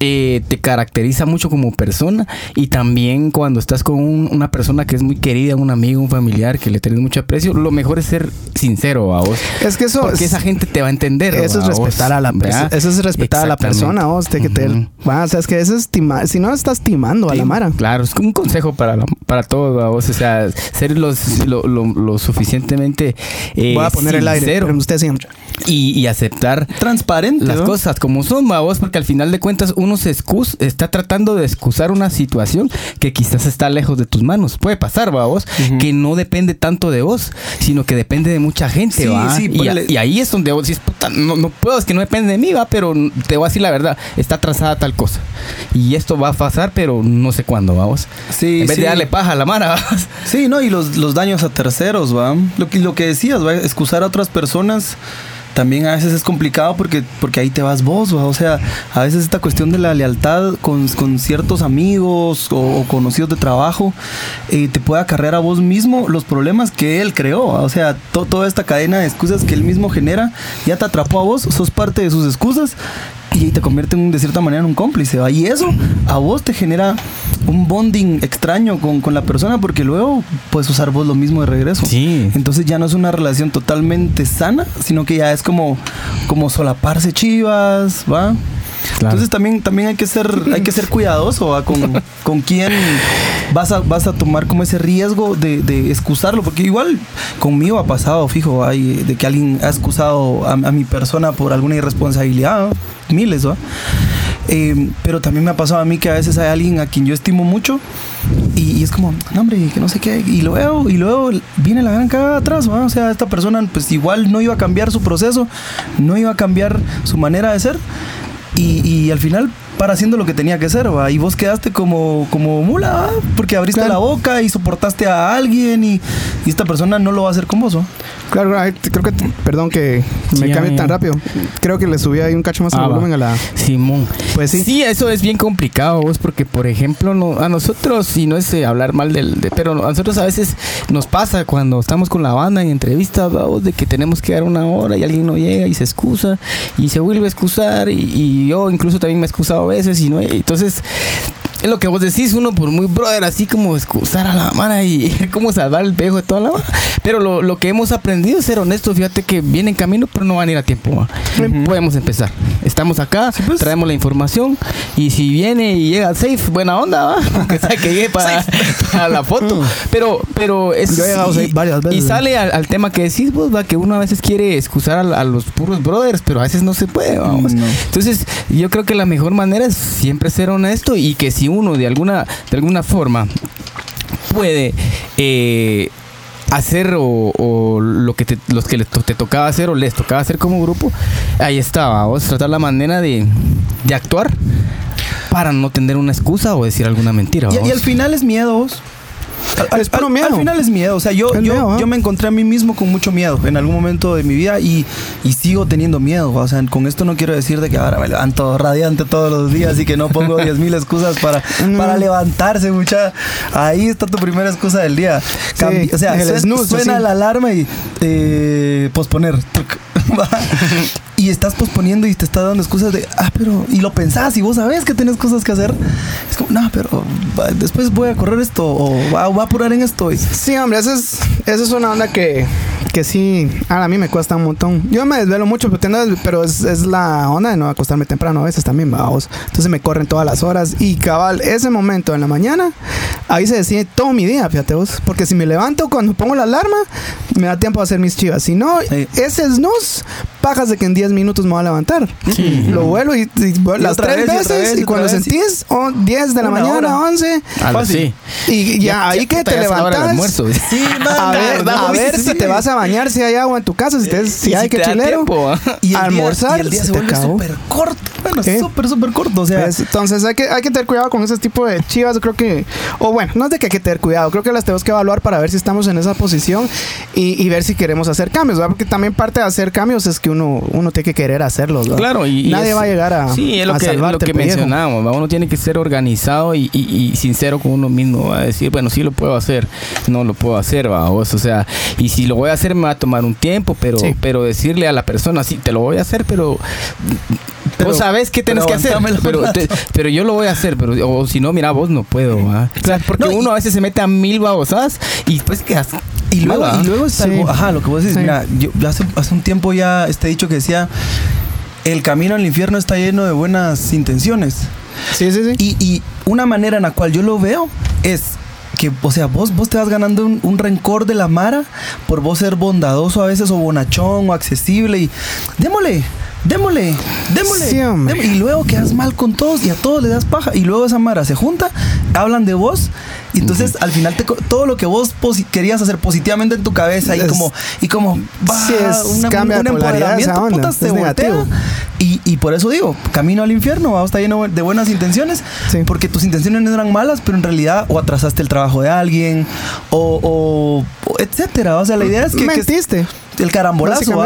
eh, te caracteriza mucho como persona y también cuando estás con un- una persona que es muy querida, un amigo, un familiar que le tenés mucho aprecio, lo mejor es ser sincero a vos. Es que eso Porque es- esa gente te va a entender. Eso es respetar a la persona. Eso es respetar a la persona, vos. De que te, o sea, es que eso es timar. Si no, estás timando a la Mara. Claro, es un consejo para, la- para todos, vos, o sea, ser los, lo, lo- lo suficientemente eh, Voy a poner el aire. sincero usted siempre. y, y aceptar Transparente. las ¿no? cosas como son, ¿va? vos, porque al final de cuentas uno se excus está tratando de excusar una situación que quizás está lejos de tus manos. Puede pasar, ¿va? vos, Ujú. que no depende tanto de vos, sino que depende de mucha gente, Sí, ¿va? sí, y, a- y ahí es donde vos dices, puta, no, no puedo, es que no depende de mí, va, pero te voy a decir la verdad, está trazada tal cosa. Y esto va a pasar, pero no sé cuándo, vamos. Sí, en vez sí. de darle paja a la mara, *laughs* ¿va? Sí, no, y los, los daños a terceros, va. Lo que, lo que decías, va, excusar a otras personas también a veces es complicado porque, porque ahí te vas vos. O sea, a veces esta cuestión de la lealtad con, con ciertos amigos o, conocidos de trabajo eh, te puede acarrear a vos mismo los problemas que él creó. O sea, to- toda esta cadena de excusas que él mismo genera ya te atrapó a vos, sos parte de sus excusas y te convierte en, de cierta manera en un cómplice. ¿va? Y eso a vos te genera un bonding extraño con, con la persona porque luego puedes usar vos lo mismo de regreso. Sí. Entonces ya no es una relación totalmente sana, sino que ya es como, como solaparse chivas, ¿va? Claro. Entonces también, también hay que ser, hay que ser cuidadoso con, con quién vas a, vas a tomar como ese riesgo de, de excusarlo, porque igual conmigo ha pasado, fijo, hay de que alguien ha excusado a, a mi persona por alguna irresponsabilidad, ¿va? miles, ¿va? Eh, pero también me ha pasado a mí que a veces hay alguien a quien yo estimo mucho y, y es como, no hombre, que no sé qué, y luego, y luego viene la gran cagada atrás, ¿va? o sea, esta persona pues igual no iba a cambiar su proceso, no iba a cambiar su manera de ser y, y al final para haciendo lo que tenía que hacer, ¿va? y vos quedaste como, como mula, ¿va? porque abriste Claro. la boca y soportaste a alguien y, y esta persona no lo va a hacer con vos, ¿va? Claro, creo que, perdón que me Sí, cambie tan rápido. Creo que le subí ahí un cacho más el Ah, va. volumen a la. Simón. Pues sí. Sí, eso es bien complicado, vos, porque por ejemplo, no, a nosotros, y no es eh, hablar mal del, de- pero a nosotros a veces nos pasa cuando estamos con la banda en entrevistas, vamos, de que tenemos que dar una hora y alguien no llega y se excusa y se vuelve a excusar y, y yo incluso también me he excusado veces y no, entonces es lo que vos decís, uno por muy brother, así como excusar a la mano y *laughs* cómo salvar el pejo de toda la mano. Pero lo, lo, que hemos aprendido es ser honestos, fíjate que viene en camino, pero no van a ir a tiempo. Uh -huh. Podemos empezar. Estamos acá, sí, pues. traemos la información y si viene y llega safe, buena onda, ¿va? *laughs* Aunque sea que llegue para, para la foto. Mm. Pero, pero es. Yo he llegado y, varias veces. Y sale al, al, tema que decís vos, va, que uno a veces quiere excusar a, a, los puros brothers, pero a veces no se puede, vamos. No. Entonces, yo creo que la mejor manera es siempre ser honesto y que si uno de alguna, de alguna forma puede eh, hacer o, o, lo que te, los que te tocaba hacer o les tocaba hacer como grupo, ahí estaba. Vamos a tratar la manera de, de actuar para no tener una excusa o decir alguna mentira. Y, y, al final es miedos. Al, es puro al, miedo. al final es miedo. O sea, yo, yo, miedo, ¿eh? yo me encontré a mí mismo con mucho miedo en algún momento de mi vida y, y sigo teniendo miedo. O sea, con esto no quiero decir de que ahora me levanto radiante todos los días y que no pongo *laughs* 10.000 excusas para, No. para levantarse, mucha. Ahí está tu primera excusa del día. Cambi- o sea, el sue- snooze, suena sí. la alarma y eh, posponer. *laughs* Va. y estás posponiendo y te estás dando excusas de, ah, pero, y lo pensás y vos sabés que tenés cosas que hacer. Es como, no, pero va, después voy a correr esto o va, voy a apurar en esto. Y, Sí, hombre, eso es, eso es una onda que, que sí, a mí me cuesta un montón. Yo me desvelo mucho, pero, es, es la onda de no acostarme temprano a veces también, vamos. Entonces me corren todas las horas y cabal, ese momento en la mañana, ahí se decide todo mi día, fíjate vos. Porque si me levanto cuando pongo la alarma, me da tiempo a hacer mis chivas. Si no, Sí. ese snooze, pajas de que en 10 minutos me voy a levantar. Lo vuelo y, y Y las tres vez, y veces vez, y cuando vez, y- sentís oh, 10 de la Una mañana, hora. 11, Algo Fácil. así. y ya, ahí que ya te es la hora del levantas. *laughs* Sí, A ver, a ver si te vas a bañar, si hay agua en tu casa, si, te, si hay si que te chilero. tiempo, ¿ah? y el almorzar, día, y el día se se, te súper corto. Bueno, Sí. súper, súper corto. O sea. Entonces hay que, hay que tener cuidado con ese tipo de chivas. Yo creo que, o bueno, no es de que hay que tener cuidado, creo que las tenemos que evaluar para ver si estamos en esa posición y, y ver si queremos hacer cambios, ¿verdad? Porque también parte de hacer cambios es que uno, uno que querer hacerlos, ¿verdad? Claro, y, Nadie es- va a llegar a, Sí, es lo que, lo que. ¿va? Uno tiene que ser organizado y, y- y sincero con uno mismo. A decir, bueno, sí lo puedo hacer, no lo puedo hacer, ¿va? O sea, y si lo voy a hacer me va a tomar un tiempo, pero, Sí. pero decirle a la persona, sí, te lo voy a hacer, pero. Pero- vos sabés qué tenés que hacer, pero, te- pero yo lo voy a hacer, pero o si no, mira, vos no puedo, ¿va? Claro, porque No, uno a veces se mete a mil babosas y después quedas Y luego, y luego está Sí. algo- ajá, lo que vos decís, Sí. mira, yo yo hace, hace un tiempo ya este dicho que decía, el camino al infierno está lleno de buenas intenciones. Sí, sí, sí. Y, y una manera en la cual yo lo veo es que, o sea, vos, vos te vas ganando un, un rencor de la Mara por vos ser bondadoso a veces o bonachón o accesible y démosle. Démosle, démosle. Sí, démosle. Y luego quedas mal con todos y a todos le das paja. Y luego esa Mara se junta, hablan de vos. Y entonces al final te todo lo que vos querías hacer positivamente en tu cabeza y Es- como, y como Sí, es- cambia un empoderamiento, onda, puta, es te voltea. Y, y por eso digo, camino al infierno, vamos, está lleno de buenas intenciones, Sí. porque tus intenciones no eran malas, pero en realidad o atrasaste el trabajo de alguien, o, o- etcétera. O sea, la idea es que, que Mentiste. El carambolazo,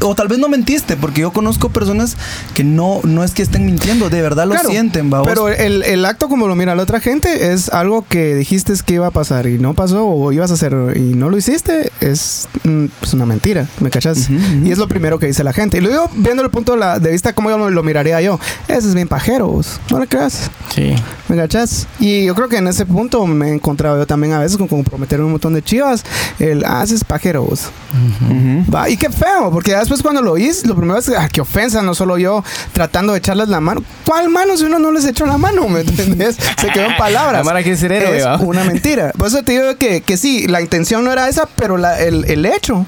o tal vez no mentiste, porque yo conozco personas que no, no es que estén mintiendo, de verdad lo Claro, sienten, ¿va? Pero el, el acto como lo mira la otra gente es algo que dijiste que iba a pasar y no pasó o ibas a hacer y no lo hiciste, es mm, pues una mentira, ¿me cachas? Y es lo primero que dice la gente. Y lo digo viendo el punto de, la- de vista como yo lo, lo miraría yo. Ese es bien pajero, vos. no le creas, Sí. ¿Me cachas? Y yo creo que en ese punto me he encontrado yo también a veces con comprometer un montón de chivas. El, ah, ese es pajero, vos. Ujú. Va, y qué feo, porque ya después cuando lo oís, lo primero es, ah, qué ofensa, no solo yo tratando de echarles la mano. ¿Cuál mano si uno no les echó la mano? ¿Me entendés? Se quedó en *laughs* palabras. La héroe, es ¿va? una mentira. Por eso te digo que, que sí, la intención no era esa, pero la- el, el hecho.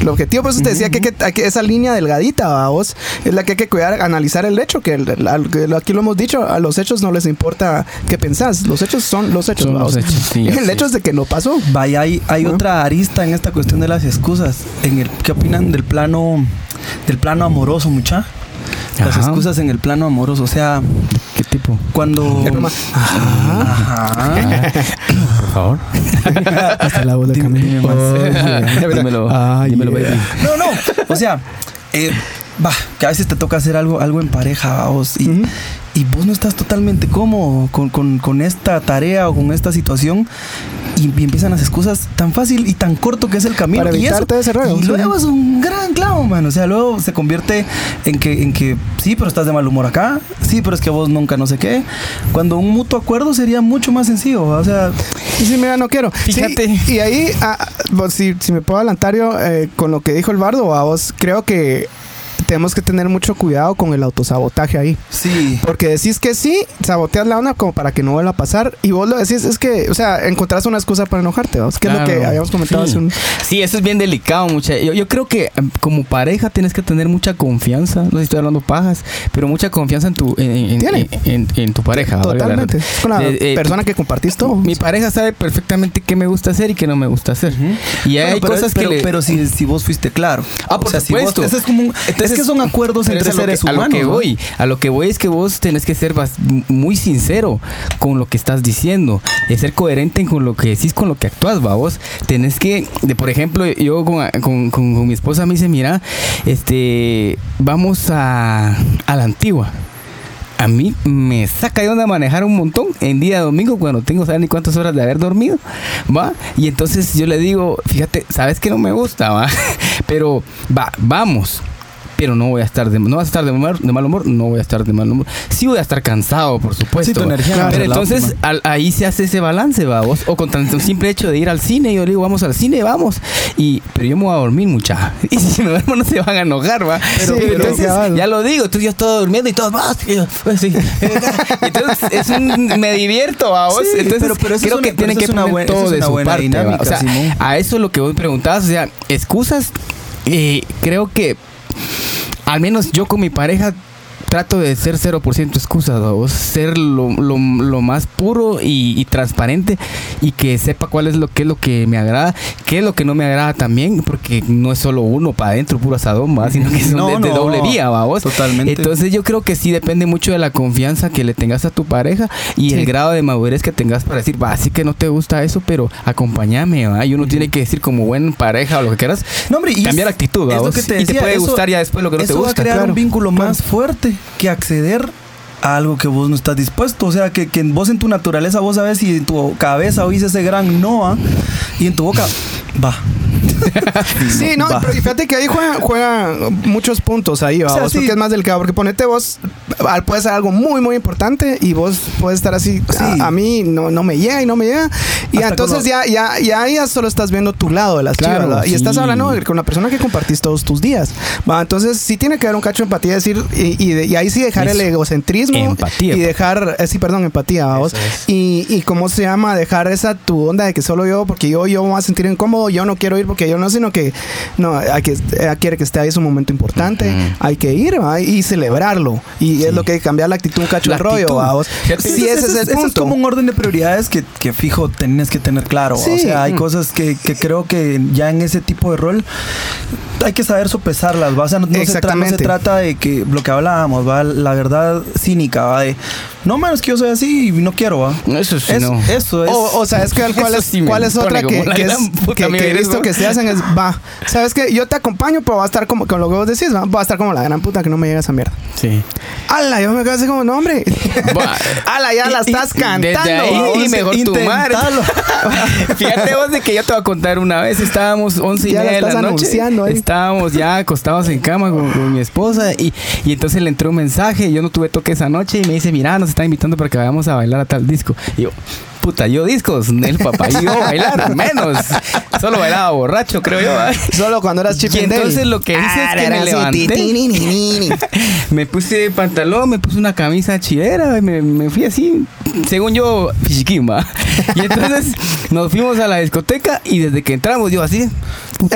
El objetivo, por eso te decía que, que- hay que esa línea delgadita, ¿va? vos, es la que hay que cuidar, analizar el hecho, que el- que aquí lo hemos dicho, a los hechos no les importa qué pensás, los hechos son los hechos. Son los hechos, sí, *laughs* el hecho es de que no pasó. Vaya, hay, otra arista en esta cuestión de las excusas. En el, ¿Qué opinan del plano, del plano amoroso, mucha? Las Ajá. excusas en el plano amoroso, o sea, ¿Qué tipo? cuando... Broma. Ajá. Por favor. *laughs* Hasta la voz de Dime, Camilo. más. Oye. dímelo, Ay, dímelo, yeah. baby. No, no. O sea, eh, va, que a veces te toca hacer algo, algo en pareja, vos, y, Ujú. Y vos no estás totalmente cómodo con, con- con esta tarea o con esta situación y, empiezan las excusas tan fácil y tan corto que es el camino. Para y eso- ese rollo, Y sí. luego es un gran clavo, man. O sea, luego se convierte en que, en que sí, pero estás de mal humor acá. Sí, pero es que vos nunca no sé qué. Cuando un mutuo acuerdo sería mucho más sencillo. O sea, Y sí, mira, no quiero. Sí, Fíjate. y ahí, ah, vos, si, si me puedo adelantar yo eh, con lo que dijo el bardo, a vos creo que tenemos que tener mucho cuidado con el autosabotaje ahí. sí. Porque decís que sí, saboteas la onda como para que no vuelva a pasar. Y vos lo decís, es que, o sea, encontrás una excusa para enojarte, ¿vos? Que es lo que habíamos comentado sí. hace un. Sí, eso es bien delicado, mucha. Yo, yo creo que em, como pareja tienes que tener mucha confianza. No sé si estoy hablando pajas, pero mucha confianza en tu, en, en- Tiene. en- en- en tu pareja. Totalmente. Es con la Eh, eh, persona que compartís todo. Mi pareja sabe perfectamente qué me gusta hacer y qué no me gusta hacer. Y Bueno, hay pero, cosas pero, que le- pero si, si vos fuiste claro. Ah, por o sea, si vos- supuesto. es, como un- es que son acuerdos entre seres humanos. A lo que voy, a lo que voy es que vos tenés que ser muy sincero con lo que estás diciendo, es ser coherente con lo que decís, con lo que actúas, va vos. Tenés que, de, por ejemplo, yo con, con- con- con mi esposa me dice, mira, este, vamos a, a la antigua. A mí me saca de onda manejar un montón en día de domingo cuando tengo saber ni cuántas horas de haber dormido, ¿va? Y entonces yo le digo, fíjate, sabes que no me gusta, ¿va? *laughs* Pero va, vamos. Pero no voy a estar de, no vas a estar de mal, de mal humor, no voy a estar de mal humor. Sí voy a estar cansado, por supuesto. Sí, tu energía Pero entonces al- ahí se hace ese balance, va vos. O con tan simple hecho de ir al cine, yo le digo, vamos al cine, vamos. Y, pero yo me voy a dormir mucha. *laughs* Y si me duermo no se van a enojar, va. Pero- Sí, pero entonces, cabal. ya lo digo, entonces yo estoy durmiendo y todos, vas. y yo, pues, sí. *laughs* Entonces es un, me divierto, va vos. Sí, entonces pero- creo es que tienen pero que poner buena- todo es de una su buena parte, dinámica, O sea, Simón. a eso es lo que vos preguntabas, o sea, excusas, eh, creo que al menos yo con mi pareja trato de ser 0% excusas, o ser lo, lo- lo más puro y, y transparente y que sepa cuál es lo que es lo que me agrada, qué es lo que no me agrada también, porque no es solo uno para adentro, puro asadón, ¿va? sino que son No, de, doble vía, vamos. totalmente. Entonces yo creo que sí depende mucho de la confianza que le tengas a tu pareja y Sí. el grado de madurez que tengas para decir, va, sí que no te gusta eso, pero acompáñame, ¿va? Y uno tiene que decir como buen pareja o lo que quieras, No, hombre, y cambiar es- actitud, ¿va? es lo vos? que te y te puede eso- gustar ya después lo que no te Eso va a gusta. crear claro. un vínculo más fuerte que acceder a algo que vos no estás dispuesto. O sea, que, que vos en tu naturaleza, vos sabes si en tu cabeza oís ese gran no ¿ah? y en tu boca va. *laughs* Sí, no, Va. pero fíjate que ahí juega, juega muchos puntos ahí, ¿va? O sea, vos, sí. porque es más delicado, porque ponete vos, ah, puede ser algo muy, muy importante y vos puedes estar así, Sí. a, a mí no, no me llega y no me llega, y Hasta entonces ya, ya, ya, ya solo estás viendo tu lado de las Claro, chivas, ¿va? y sí. estás hablando con la persona que compartís todos tus días, ¿va? Entonces sí tiene que haber un cacho de empatía, decir, y, y, y ahí sí dejar el Eso. Empatía, y pa. dejar, eh, sí, perdón, empatía, ¿va? vos, Eso es. y, y cómo se llama, dejar esa tu onda de que solo yo, porque yo, yo me voy a sentir incómodo, yo no quiero ir porque yo no, sino que no, hay que, quiere que esté ahí, es un momento importante, hay que ir ¿va? y celebrarlo. Y es lo que cambiar la actitud, un cacho de rollo, actitud. ¿va? vos. Fíjate, Sí, ese es el eso punto. como un orden de prioridades que, que fijo tenés que tener claro. Sí. O sea, hay Mm. cosas que, que creo que ya en ese tipo de rol hay que saber sopesarlas. ¿va? O sea, no, no se, tra- no se trata de que lo que hablábamos, ¿va? la verdad cínica, ¿va? de no menos que yo soy así y no quiero. ¿va? Eso sí, Es- no. Eso es. O, o sabes que cuál es, sí cuál es otra que, que es- que- que he visto que se hacen es va. Sabes que yo te acompaño, pero va a estar como con lo que vos decís, va, va a estar como la gran puta que no me llega esa mierda. Sí. ¡Hala! Yo me quedo así como, no, hombre. Va. *laughs* ¡Hala! Ya la y- estás desde cantando. ahí, va, vos. y mejor tu madre. *laughs* Fíjate vos de que yo te voy a contar una vez, estábamos once y Ya la media de la noche. anunciando ahí. Estábamos ya acostados en cama con, con mi esposa y, y entonces le entró un mensaje, yo no tuve toque esa noche y me dice, mira, está invitando para que vayamos a bailar a tal disco. Yo, puta, yo discos, el papá, y yo bailar, menos. Solo bailaba borracho, creo yo. ¿eh? Solo cuando eras chip Y entonces lo que hice Ah, es que era me levanté. *laughs* me puse pantalón, me puse una camisa chidera, me, me fui así, según yo, fichiquimba. *laughs* Y entonces nos fuimos a la discoteca y desde que entramos yo así. *laughs*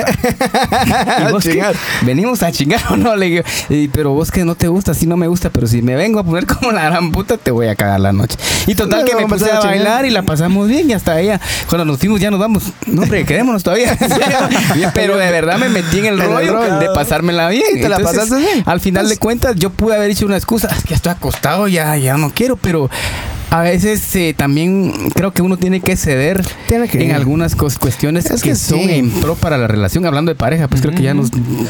¿Y vos? Chingar. Venimos a chingar o no, le digo, "Y, pero vos que no te gusta, sí no me gusta, pero si me vengo a poner como la gran puta, te voy a cagar la noche. Y total No, que me a puse a chingar. bailar y la pasamos bien y hasta ella, cuando nos fuimos ya nos vamos, no hombre, quedémonos todavía. *laughs* pero de verdad me metí en el rollo de pasármela bien. Y te la pasaste bien. Al final de cuentas, yo pude haber hecho una excusa. Es que estoy acostado, ya, ya no quiero, pero A veces eh, también creo que uno tiene que ceder Tiene que- en algunas cos- cuestiones Es que, que son sí. en pro para la relación. Hablando de pareja, pues creo que ya nos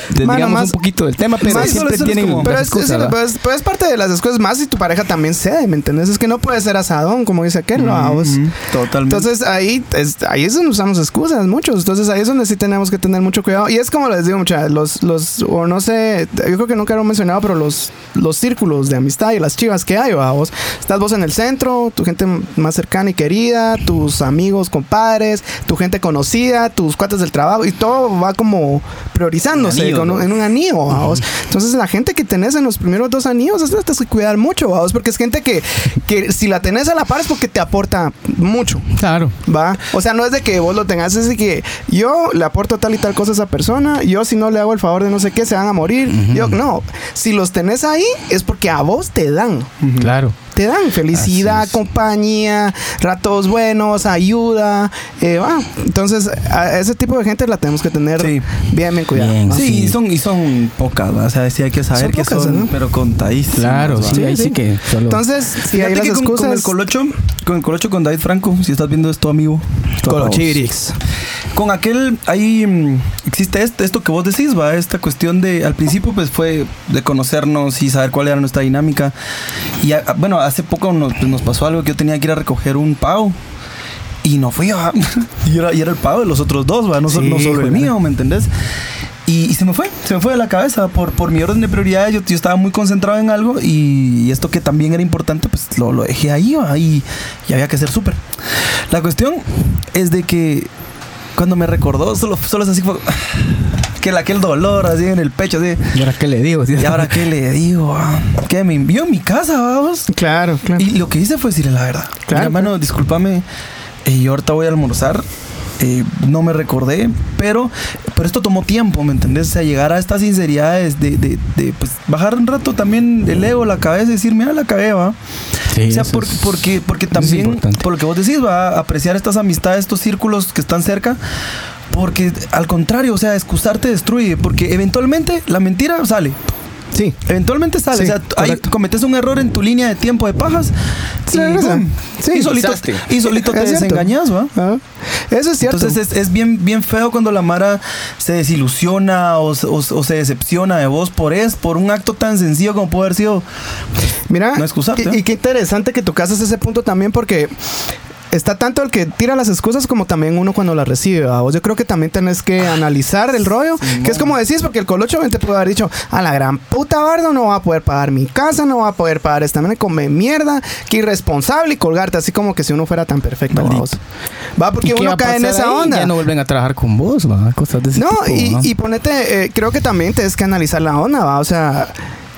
desviamos más- un poquito del tema, pero siempre tienen como- Pero es, es- es parte de las excusas más si tu pareja también cede, ¿me entiendes? Es que no puede ser asadón, como dice aquel. Ujú, Totalmente. Entonces ahí es, ahí es donde usamos excusas, muchos. Entonces ahí es donde sí tenemos que tener mucho cuidado. Y es como les digo, muchachos, los, los, o no sé, yo creo que nunca lo he mencionado, pero los, los círculos de amistad y las chivas que hay, vos. Estás vos en el centro, tu gente más cercana y querida, tus amigos, compadres, tu gente conocida, tus cuates del trabajo, y todo va como priorizándose anillo, con ¿no? en un anillo, ¿va vos. Entonces la gente que tenés en los primeros dos anillos, eso tienes que cuidar mucho, ¿va vos, porque es gente que, que si la tenés a la par es porque te aporta mucho. Claro. Va, o sea, no es de que vos lo tengas, es de que yo le aporto tal y tal cosa a esa persona, yo si no le hago el favor de no sé qué, se van a morir. Yo, no, si los tenés ahí es porque a vos te dan, Claro. Te dan felicidad, compañía, ratos buenos, ayuda, eh. Entonces, a ese tipo de gente la tenemos que tener Sí. bien, bien ¿va? Sí, Sí. y son, y son pocas, o sea, sí hay que saber Son que pocas, son, ¿no? pero contadísimas. Claro, sí, Sí, ahí sí, que solo. Entonces, si hay las que con, excusas. con el colocho, con el colocho con David Franco, si estás viendo esto, amigo. Colochirix. Con aquel, ahí mm, existe esto, esto que vos decís, va, esta cuestión de, al principio pues fue de conocernos y saber cuál era nuestra dinámica. Y a- bueno, hace poco nos, pues, nos pasó algo que yo tenía que ir a recoger un pago. Y no fui, va. *laughs* y, era, y era el pago de los otros dos, va, no, Sí, no solo el mío, ¿me entendés? Y, y se me fue, se me fue de la cabeza por, por mi orden de prioridades. Yo, yo estaba muy concentrado en algo y, esto que también era importante, pues lo, lo dejé ahí ¿va? y, y había que ser súper. La cuestión es de que cuando me recordó, solo, solo es así fue que el- aquel dolor así en el pecho, así. ¿Y ahora qué le digo? ¿Y *laughs* ahora qué le digo? Que me envió a mi casa, vamos. Claro, claro. Y lo que hice fue decirle la verdad. Claro. Mira, hermano, discúlpame. eh, yo ahorita voy a almorzar. eh, no me recordé, pero, pero esto tomó tiempo, ¿me entendés? O sea, llegar a estas sinceridades de, de, de, pues, bajar un rato también el ego, la cabeza y decir, mira, la cagué, va. Sí, o sea, por- es- porque, porque también, por lo que vos decís, va a apreciar estas amistades, estos círculos que están cerca. Porque al contrario, o sea, excusarte destruye. Porque eventualmente la mentira sale. Sí. Eventualmente sale. Sí, o sea, ahí cometes un error en tu línea de tiempo de pajas. Se y, Sí. y solito, Pisaste. y solito te *laughs* desengañas, ¿va? Ah, Eso es cierto. Entonces es, es bien, bien feo cuando la Mara se desilusiona o, o- o se decepciona de vos por es, por un acto tan sencillo como puede haber sido. Mira, No excusarte, y, ¿eh? y qué interesante que tocases ese punto también porque está tanto el que tira las excusas como también uno cuando las recibe. ¿va? Vos Yo creo que también tenés que analizar el rollo, que es como decís, porque el colocho te puede haber dicho, a la gran puta bardo no va a poder pagar mi casa, no va a poder pagar esta me come mierda, que irresponsable y colgarte así como que si uno fuera tan perfecto. ¿va? Porque ¿Y qué uno cae en esa ahí? onda. Ya no vuelven a trabajar con vos, ¿va? Cosas de ese No, tipo, y, y ponete, eh, creo que también tienes que analizar la onda, va, o sea,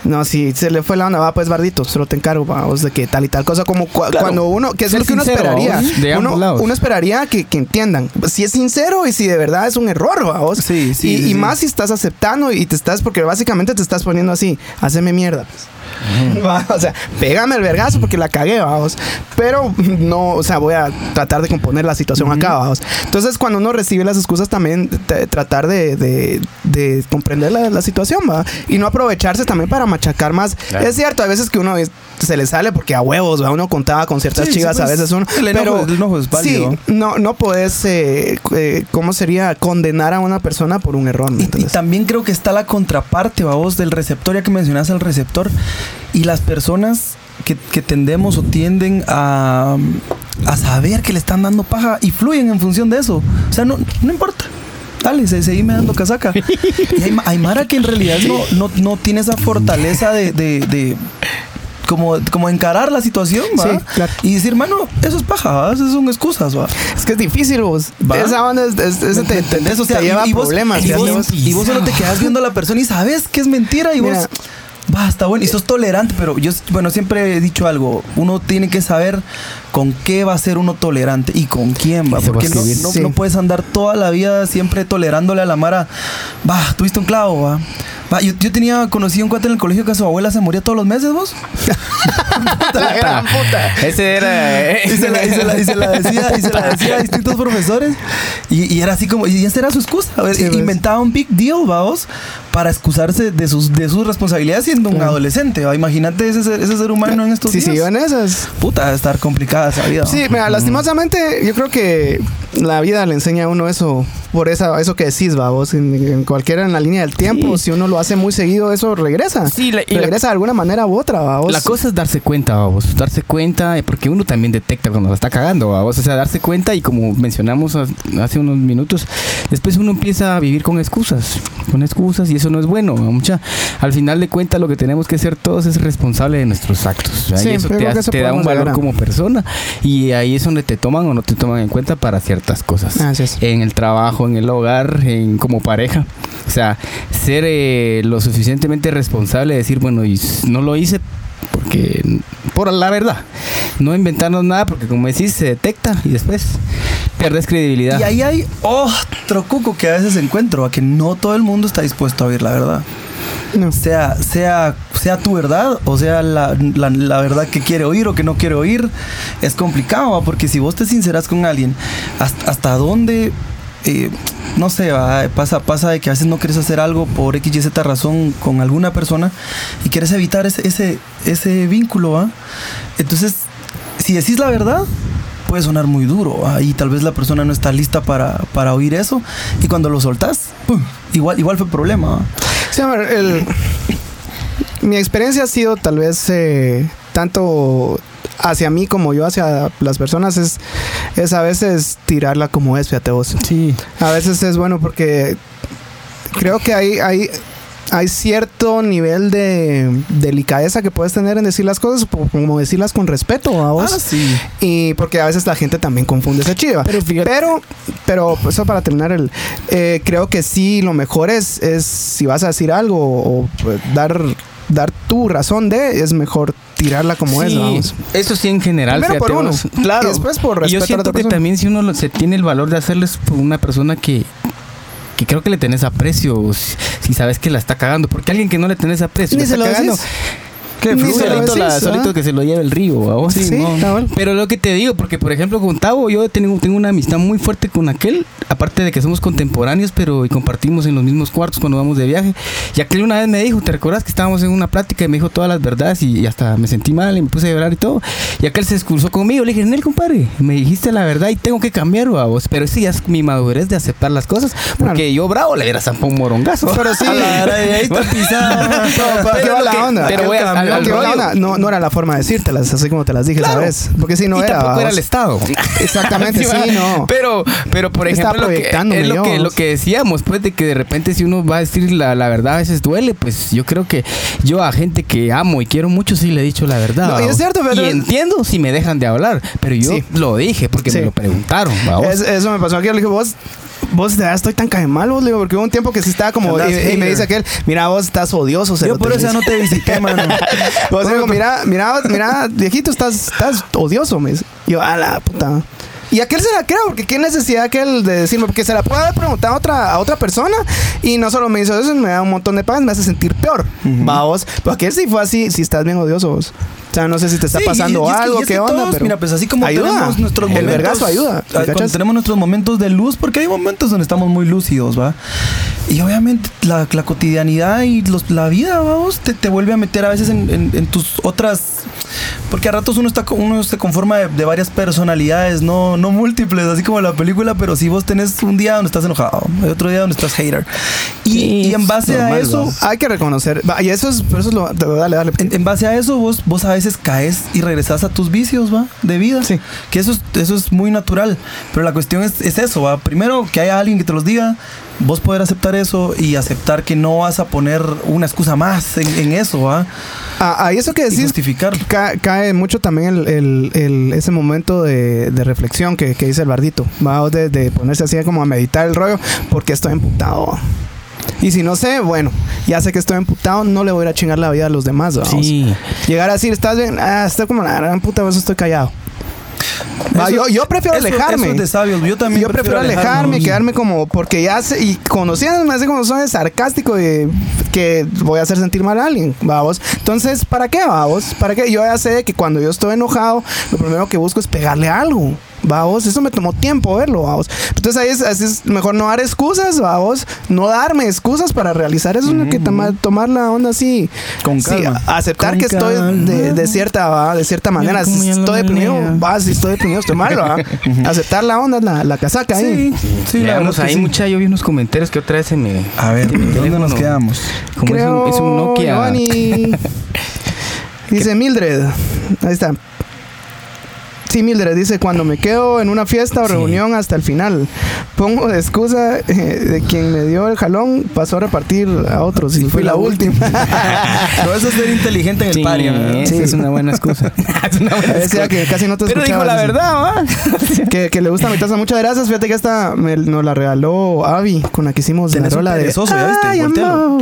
no, si se le fue la onda, va, pues Bardito, solo te encargo, va, o sea, que tal y tal cosa, como cua- Claro. cuando uno, que es lo que uno esperaría. De uno, ambos lados. uno esperaría que, que entiendan, si es sincero y si de verdad es un error, va, vos. Sí, sí, y, sí, y sí. más si estás aceptando y te estás, porque básicamente te estás poniendo así, haceme mierda, pues. *laughs* Va, o sea, pégame el vergazo porque la cagué, vamos. Pero no, o sea, voy a tratar de componer la situación acá, vamos. Entonces, cuando uno recibe las excusas, también tratar de, de- de comprender la, la situación, va. Y no aprovecharse también para machacar más. Claro. Es cierto, a veces que uno es- se le sale porque a huevos, va. Uno contaba con ciertas Sí, sí, chivas, a pues, veces uno. el enojo- pero el enojo es válido. Sí, no, no puedes, eh, eh, ¿cómo sería? Condenar a una persona por un error, ¿me Y, y también creo que está la contraparte, vos, del receptor, ya que mencionas al receptor. Y las personas que, que tendemos o tienden a, a saber que le están dando paja y fluyen en función de eso. O sea, no, no importa. Dale, se, seguime dando casaca. Y hay, hay Mara que en realidad no, no, no tiene esa fortaleza de, de- de como, como encarar la situación, ¿va? Sí, claro. Y decir, mano, eso es paja, ¿va? Eso son excusas, ¿va? Es que es difícil, vos. Va. Esa onda es, es- es- ¿Me te, te- entendés? O sea, te lleva y, vos, problemas. y, vos, vos. y vos solo te quedas viendo a la persona y sabes que es mentira y Mira. vos... Va, está bueno. Y sos tolerante, pero yo, bueno, siempre he dicho algo. Uno tiene que saber con qué va a ser uno tolerante y con quién va. Porque no, no, Sí. no puedes andar toda la vida siempre tolerándole a la Mara. Va, tuviste un clavo, va. Va, yo, yo tenía conocido un cuate en el colegio que su abuela se moría todos los meses, vos. *laughs* La gran puta. Ese era. eh, Y se la, y se la- y se la decía, y se la decía a distintos profesores. Y, y era así como, y esa era su excusa. A ver, Sí, pues. inventaba un big deal, vamos, para excusarse de sus, de sus responsabilidades siendo un adolescente. ¿va? Imagínate ese, ser- ese ser humano en estos Si días. siguió en esas. Puta, estar complicada esa vida. Sí, mira, lastimosamente yo creo que la vida le enseña a uno eso, por esa, eso que decís, va, vos, en, en cualquiera en la línea del tiempo, Sí. si uno lo hace muy seguido, eso regresa. Sí, la- y la- regresa de alguna manera u otra, va, vos. La cosa es darse cuenta, vamos, darse cuenta, eh, porque uno también detecta cuando la está cagando, vamos, o sea, darse cuenta y como mencionamos ha- hace unos minutos, después uno empieza a vivir con excusas, con excusas y eso no es bueno, mucha. Al final de cuentas lo que tenemos que ser todos es responsable de nuestros actos, y eso te, eso te da un valor como persona y ahí es donde te toman o no te toman en cuenta para ciertas cosas. Es. En el trabajo, en el hogar, en como pareja. O sea, ser eh, lo suficientemente responsable de decir, bueno, y no lo hice porque por la verdad, no inventarnos nada porque como decís se detecta y después pierdes credibilidad. Y ahí hay otro cuco que a veces encuentro, a que no todo el mundo está dispuesto a oír la verdad. No. Sea, sea, sea tu verdad o sea la, la- la verdad que quiere oír o que no quiere oír, es complicado, ¿va? porque si vos te sinceras con alguien, hasta, hasta dónde, no sé, pasa, pasa de que a veces no quieres hacer algo por X y Z razón con alguna persona y quieres evitar ese, ese, ese vínculo, ¿va? Entonces, si decís la verdad, puede sonar muy duro ¿va? y tal vez la persona no está lista para, para oír eso y cuando lo soltás, ¡pum! igual, igual fue problema. ¿va? Sí, a ver, el- mi experiencia ha sido tal vez eh, tanto hacia mí como yo hacia las personas es, es a veces tirarla como es, fíjate vos. Sí. A veces es bueno porque creo que hay, hay, hay cierto nivel de delicadeza que puedes tener en decir las cosas, como decirlas con respeto a vos. Ah, sí. Y porque a veces la gente también confunde esa chiva. Pero fíjate- Pero, pero eso para terminar, el, eh, creo que sí, lo mejor es, es si vas a decir algo o pues, dar, dar tu razón de, es mejor tirarla como es, vamos. Eso sí en general. Primero por uno. Claro. Y después por yo respeto a la siento otra que persona. también si uno lo- se tiene el valor de hacerles por una persona que que creo que le tenés aprecio si, si sabes que la está cagando porque alguien que no le tenés aprecio le está cagando decís. Que solito, la- decís, solito ¿ah? que se lo lleve el río ¿a vos? Sí, Simón. cabal. pero lo que te digo porque por ejemplo con Tavo yo tengo, tengo una amistad muy fuerte con aquel aparte de que somos contemporáneos pero y compartimos en los mismos cuartos cuando vamos de viaje y aquel una vez me dijo ¿te recuerdas que estábamos en una plática y me dijo todas las verdades y, y hasta me sentí mal y me puse a llorar y todo y aquel se excusó conmigo le dije Nel compadre me dijiste la verdad y tengo que cambiar a vos pero sí ya es mi madurez de aceptar las cosas porque yo bravo le hubiera zampado un morongazo Pero sí. *laughs* Ahí está pisado. *laughs* Pero pero voy a- No, no era la forma de decírtelas, así como te las dije Claro. esa vez. Porque si no y era. tampoco era vamos. el Estado. *laughs* Exactamente, sí, no. Pero, pero por ejemplo, lo que, es lo que, lo que decíamos, pues, de que de repente si uno va a decir la, la verdad a veces duele, pues yo creo que yo a gente que amo y quiero mucho sí le he dicho la verdad. No, y es cierto, pero- Y entiendo si me dejan de hablar, pero yo Sí. lo dije porque Sí. me lo preguntaron. eso me pasó aquí. Le dije, vos, vos de verdad estoy tan cae mal, vos. Le digo, porque hubo un tiempo que sí estaba como. Y, y me dice aquel, mira, vos estás odioso. Yo cerote", por me eso ya no te visité, *laughs* mano. Vos digo, mira, mira, mira, viejito, estás, estás odioso, me dice. Y yo, a la puta. Y aquel se la creo, porque qué necesidad aquel de decirme, porque se la puede haber preguntado a otra, a otra persona y no solo me hizo eso, me da un montón de paz, me hace sentir peor. Ujú. Va vos, pero aquel sí fue así, si estás bien odioso vos. Sea, no sé si te está Sí, pasando y- y es que- algo, es qué que onda, todos, pero mira, pues así como ayuda. tenemos nuestros El momentos. vergazo ayuda, ¿me ah, Cuando tenemos nuestros momentos de luz, porque hay momentos donde estamos muy lúcidos, ¿va? Y obviamente la, la cotidianidad y los, la vida, vamos, te, te vuelve a meter a veces en, en- en tus otras. Porque a ratos uno está uno se conforma de, de varias personalidades, no, no múltiples, así como la película, pero si vos tenés un día donde estás enojado, hay otro día donde estás hater. Y, y en base a normal, eso, ¿va? Hay que reconocer, y eso es, eso es lo, dale, dale. en, en base a eso, vos, vos a veces caes y regresas a tus vicios, ¿va? De vida. Sí. Que eso es, eso es muy natural. Pero la cuestión es, es eso, ¿va? Primero, que haya alguien que te los diga. Vos poder aceptar eso y aceptar que no vas a poner una excusa más en, en eso, ¿va? Ah, ah, y eso que decís, justificarlo. ca- cae mucho también el, el- el- ese momento de, de reflexión que, que dice el bardito. Va de, de ponerse así como a meditar el rollo, porque estoy emputado. Y si no sé, bueno, ya sé que estoy emputado, no le voy a ir a chingar la vida a los demás. vamos. Sí. Llegar a decir, estás bien, ah, estoy como la gran puta, por eso estoy callado. Va, yo, yo prefiero eso- alejarme. Eso es de sabios. Yo también yo prefiero alejarme y quedarme como porque ya sé y conociéndome así como soy sarcástico de que voy a hacer sentir mal a alguien, vamos. Entonces, ¿para qué, vamos? ¿Para qué? Yo ya sé que cuando yo estoy enojado, lo primero que busco es pegarle algo. Vamos, eso me tomó tiempo verlo, vamos. Entonces ahí es, así es mejor no dar excusas, vamos, no darme excusas para realizar eso, sino que toma- tomar la onda así, Con sí, calma. aceptar Con que estoy de, de cierta, va, de cierta manera, si estoy deprimido, va, si estoy deprimido, estoy mal, va. aceptar la onda, la, la casaca ahí. Sí, sí, Leamos ahí, que sí. mucha, yo vi unos comentarios que otra vez se me... A ver, ¿dónde nos quedamos? Como es un, es un Nokia. Giovanni. *laughs* Dice Mildred. Ahí está. Sí, Mildred dice, cuando me quedo en una fiesta o Sí. reunión hasta el final, pongo de excusa eh, de quien me dio el jalón, pasó a repartir a otros y fui la última. *laughs* no, eso es ser inteligente en el Sí, esa Sí. es una buena excusa. *laughs* es una buena Decía excusa. que casi no te Pero dijo la verdad, ¿va? *laughs* Que, que le gusta mi taza. Muchas gracias. Fíjate que esta me, nos la regaló Avi, con la que hicimos la rola de... perezoso, ya viste.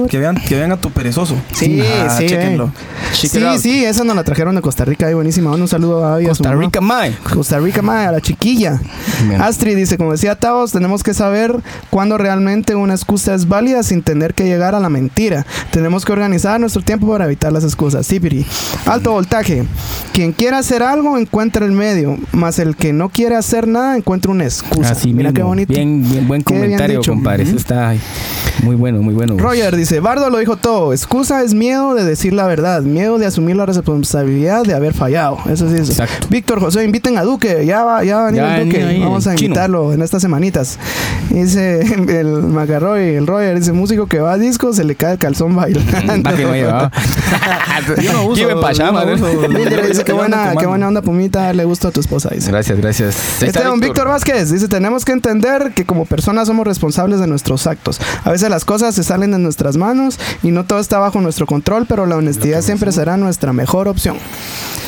Que vean, que vean a tu perezoso. Sí, Ah, sí. it Sí, out. sí, esa nos la trajeron de Costa Rica, ahí buenísima. Un saludo a Avi. a su Costa mamá. Mae. Costa Rica, madre, a la chiquilla. Bien. Astrid dice, como decía Taos, tenemos que saber cuándo realmente una excusa es válida sin tener que llegar a la mentira. Tenemos que organizar nuestro tiempo para evitar las excusas. Sipiri. Alto voltaje. Quien quiera hacer algo encuentra el medio, más el que no quiere hacer nada encuentra una excusa. Así Mira mismo. qué bonito. Bien, bien, buen bien comentario, compadre. Eso está muy bueno, muy bueno. Roger dice, Bardo lo dijo todo. Excusa es miedo de decir la verdad, miedo de asumir la responsabilidad de haber fallado. Eso sí es. Exacto. Víctor José, inviten a Duque. Ya va, ya va a venir Ya el Duque. ahí, Vamos a invitarlo en estas semanitas. Dice *laughs* el Macarroy, el Roger, dice músico que va a disco, se le cae el calzón bailando. *laughs* Va que no llevaba. *laughs* Yo no uso, Lleva en pachama, yo no ¿no? uso. Mildred dice, qué buena, qué buena onda, Pumita, le gusta a tu esposa, dice. Gracias, gracias. Ahí está Esteban Víctor Vázquez dice, tenemos que entender que como personas somos responsables de nuestros actos. A veces las cosas se salen de nuestras manos y no todo está bajo nuestro control, pero la honestidad siempre será nuestra mejor opción.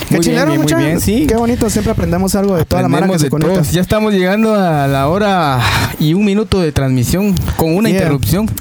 Qué Muy chilero, bien, muy bien, sí. Qué bonito, siempre aprendemos algo de toda la mara que se conecta. Ya estamos llegando a la hora y un minuto de transmisión con una Yeah. interrupción. *laughs*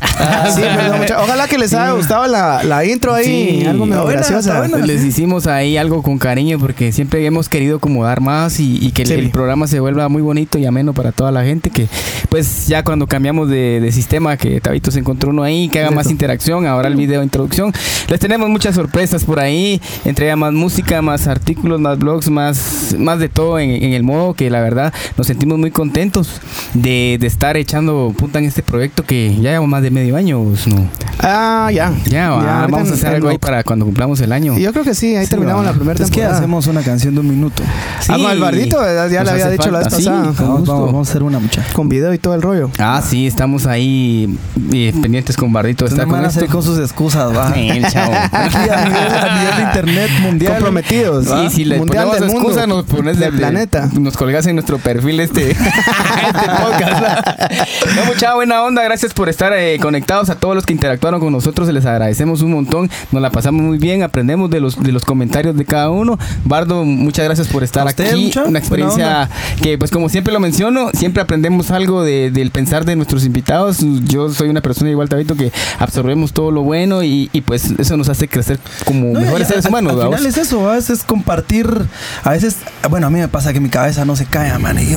Sí, perdón, Ojalá que les haya gustado la, la intro ahí, Sí, algo medio buena, graciosa. buena. Les hicimos ahí algo con cariño porque siempre hemos querido como dar más y, y que el, Sí. el programa se vuelva muy bonito y ameno para toda la gente. Que pues ya cuando cambiamos de, de sistema, que Tabito se encontró uno ahí, que haga más interacción, ahora el video de introducción. Les tenemos muchas sorpresas por ahí, entre más música, más artículos, más blogs, más, más de todo en, en el modo que la verdad nos sentimos muy contentos de, de estar echando punta en este proyecto que ya lleva más de medio año, ¿no? Ah, ya. Ya, ahorita vamos a hacer algo ahí para cuando cumplamos el año. Y Yo creo que sí, ahí Sí, terminamos va. la primera Es que temporada. hacemos una canción de un minuto. Ah, con el Bardito, ya, le había dicho la vez sí, pasada. Vamos, gusto. vamos, vamos a hacer una mucha. Con video y todo el rollo. Ah, sí, estamos ahí eh, pendientes con Bardito. Está Entonces, con van a hacer esto. con sus excusas, va. Sí, el chavo. *laughs* Aquí a nivel, a nivel de internet mundial. Comprometidos. Sí, si le Mundial ponemos del excusa, mundo, nos pones del de- planeta. Nos colgas en nuestro perfil este, *laughs* este podcast. no, mucha buena onda. Gracias por estar eh, conectados a todos los que interactuaron con nosotros. Les agradecemos un montón. Nos la pasamos muy bien. Aprendemos de los, de los comentarios de cada uno. Bardo, muchas gracias por estar usted, aquí. mucha. Una experiencia que, pues, como siempre lo menciono, siempre aprendemos algo de- del pensar de nuestros invitados. Yo soy una persona igual, Tabito, que absorbemos todo lo bueno y, y, pues eso nos hace crecer como No, mejores seres al- humanos. Al, final es eso, a veces compartir, a veces, bueno, a mí me pasa que mi cabeza no se cae, man, y,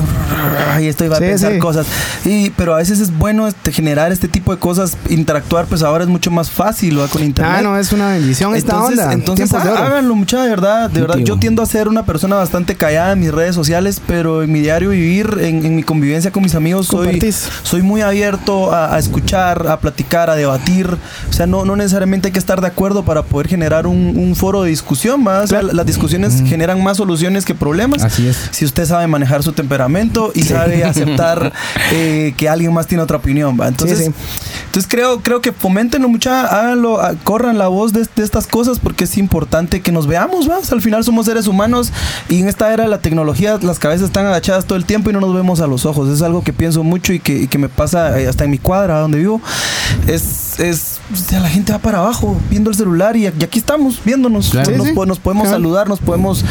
y estoy va a Sí, pensar sí. cosas. Y, pero a veces es bueno este, generar este tipo de cosas, interactuar, pues ahora es mucho más fácil, ¿va? Con internet. Ah, no, es una bendición esta entonces, onda. entonces oro. háganlo mucha de verdad, de verdad. Yo tiendo a ser una persona bastante callada en mis redes sociales, pero en mi diario vivir, en, en mi convivencia con mis amigos, soy, Compartís. soy muy abierto a, a escuchar, a platicar, a debatir. O sea, no, no necesariamente hay que estar de acuerdo para poder generar un, un foro de discusión, más. O sea, Claro. las discusiones generan más soluciones que problemas. Así es. Si usted sabe manejar su temperamento y sabe *laughs* aceptar eh, que alguien más tiene otra opinión, ¿va? Entonces, Sí, sí. entonces creo, creo que foméntenlo mucha, háganlo, ah, corran la voz de, de estas cosas porque es importante que nos veamos, ¿va? O sea, al final somos seres humanos y en esta era de la tecnología las cabezas están agachadas todo el tiempo y no nos vemos a los ojos. Es algo que pienso mucho y que, y que me pasa eh, hasta en mi cuadra donde vivo. Es, es o sea, la gente va para abajo viendo el celular y, aquí estamos viéndonos. Claro. Nos, Sí, podemos Claro. saludar, nos podemos,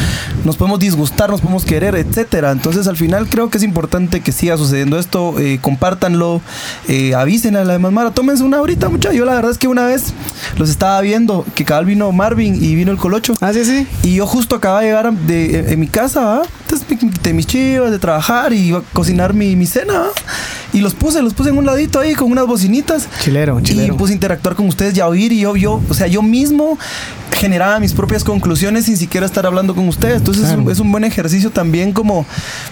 nos podemos disgustar, nos podemos querer, etcétera. Entonces al final creo que es importante que siga sucediendo esto, eh, compártanlo, eh, avisen a la demás Mara, tómense una ahorita, muchachos. Yo la verdad es que una vez los estaba viendo, que cabal vino Marvin y vino el Colocho. Ah, sí, sí. Y yo justo acababa de llegar de, en, en mi casa, ¿va? Entonces me quité mis chivas de trabajar y iba a cocinar mi, mi cena, ¿va? Y los puse, los puse en un ladito ahí con unas bocinitas. Chilero, chilero. Puse a interactuar con ustedes y a oír y yo, yo, o sea, yo mismo generaba mis propias conclusiones sin siquiera estar hablando con ustedes. Entonces es, un, es un buen ejercicio también como,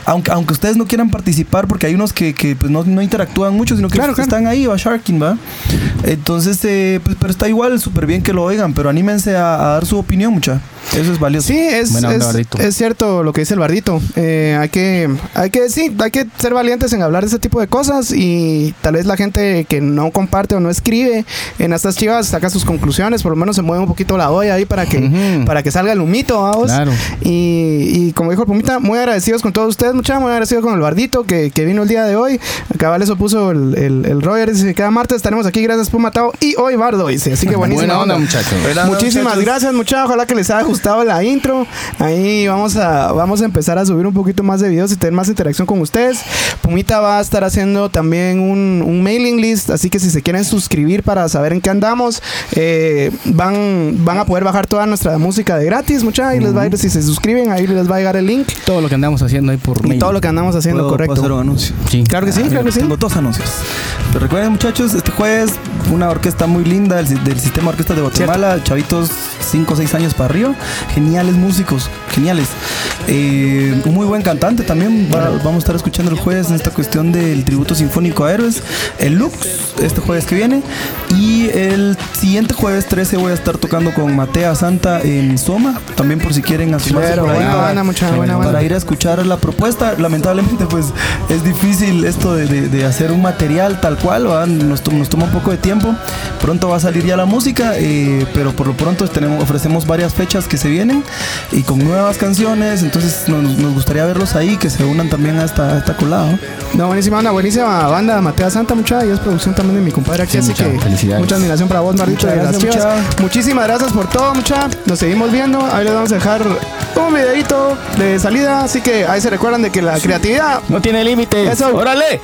aunque, aunque ustedes no quieran participar, porque hay unos que, que, pues, no, no interactúan mucho, sino que Claro, claro. están ahí, va Sharking, va. Entonces, eh, pues, pero está igual, súper bien que lo oigan, pero anímense a, a dar su opinión, mucha. Eso es valioso. Sí, es, Buena onda, es, Bardito. es cierto lo que dice el Bardito. Eh, hay que, hay que, sí, hay que ser valientes en hablar de ese tipo de cosas y tal vez la gente que no comparte o no escribe en estas chivas saca sus conclusiones, por lo menos se mueve un poquito la olla ahí para que, para que salga el humito, vamos. Claro. Y, y como dijo el Pumita, muy agradecidos con todos ustedes, muchachos, muy agradecidos con el Bardito que, que vino el día de hoy. Cabal eso puso el, el, el Roger, dice, cada martes estaremos aquí, gracias Puma Tao y hoy Bardo, dice, así que buenísima Buena onda, onda. muchachos. Muchísimas muchachos. gracias, muchachos. Ojalá que les haya gustado la intro. Ahí vamos a, vamos a empezar a subir un poquito más de videos y tener más interacción con ustedes. Pumita va a estar haciendo también un, un mailing list, así que si se quieren suscribir para saber en qué andamos, eh, van, van a poder bajar toda nuestra música de gratis, muchachos. Y les va a ir, si se suscriben, ahí les va a llegar el link. Todo lo que andamos haciendo ahí por Y mail. todo lo que andamos haciendo, ¿Puedo- puedo hacer correcto. un anuncio? Sí. Claro que sí, claro que sí. Tengo dos anuncios. Pero recuerden, muchachos, este jueves, una orquesta muy linda del, si- del sistema de orquestas de Guatemala, chavitos 5 o 6 años para arriba, geniales músicos, geniales. Eh, un muy buen cantante también. va- vamos a estar escuchando el jueves en esta cuestión del tributo sinfónico a héroes, el Lux, este jueves que viene. Y el siguiente jueves 13 voy a estar tocando con Matea Santa en Soma, también por si quieren asomarse por ahí buena para- banda, mucha buena para banda. ir a escuchar la propuesta. Lamentablemente, pues es difícil esto de, de- de hacer un material tal cual, ¿verdad? Nos, to- nos toma un poco de tiempo. Pronto va a salir ya la música, eh, pero por lo pronto tenemos, ofrecemos varias fechas que se vienen y con nuevas canciones. Entonces nos, nos gustaría verlos ahí, que se unan también a esta, a esta colada. ¿no? Buenísima banda, buenísima banda, Matea Santa, mucha, y es producción también de mi compadre aquí, Sí, así mucha, que felicidades. mucha admiración para vos, Mardito, Muchas de las gracias, Chivas. mucha. Muchísimas gracias por todo, mucha. Nos seguimos viendo, ahí les vamos a dejar un videito de salida, así que ahí se recuerdan de que la creatividad No tiene límites. Eso. ¡Órale!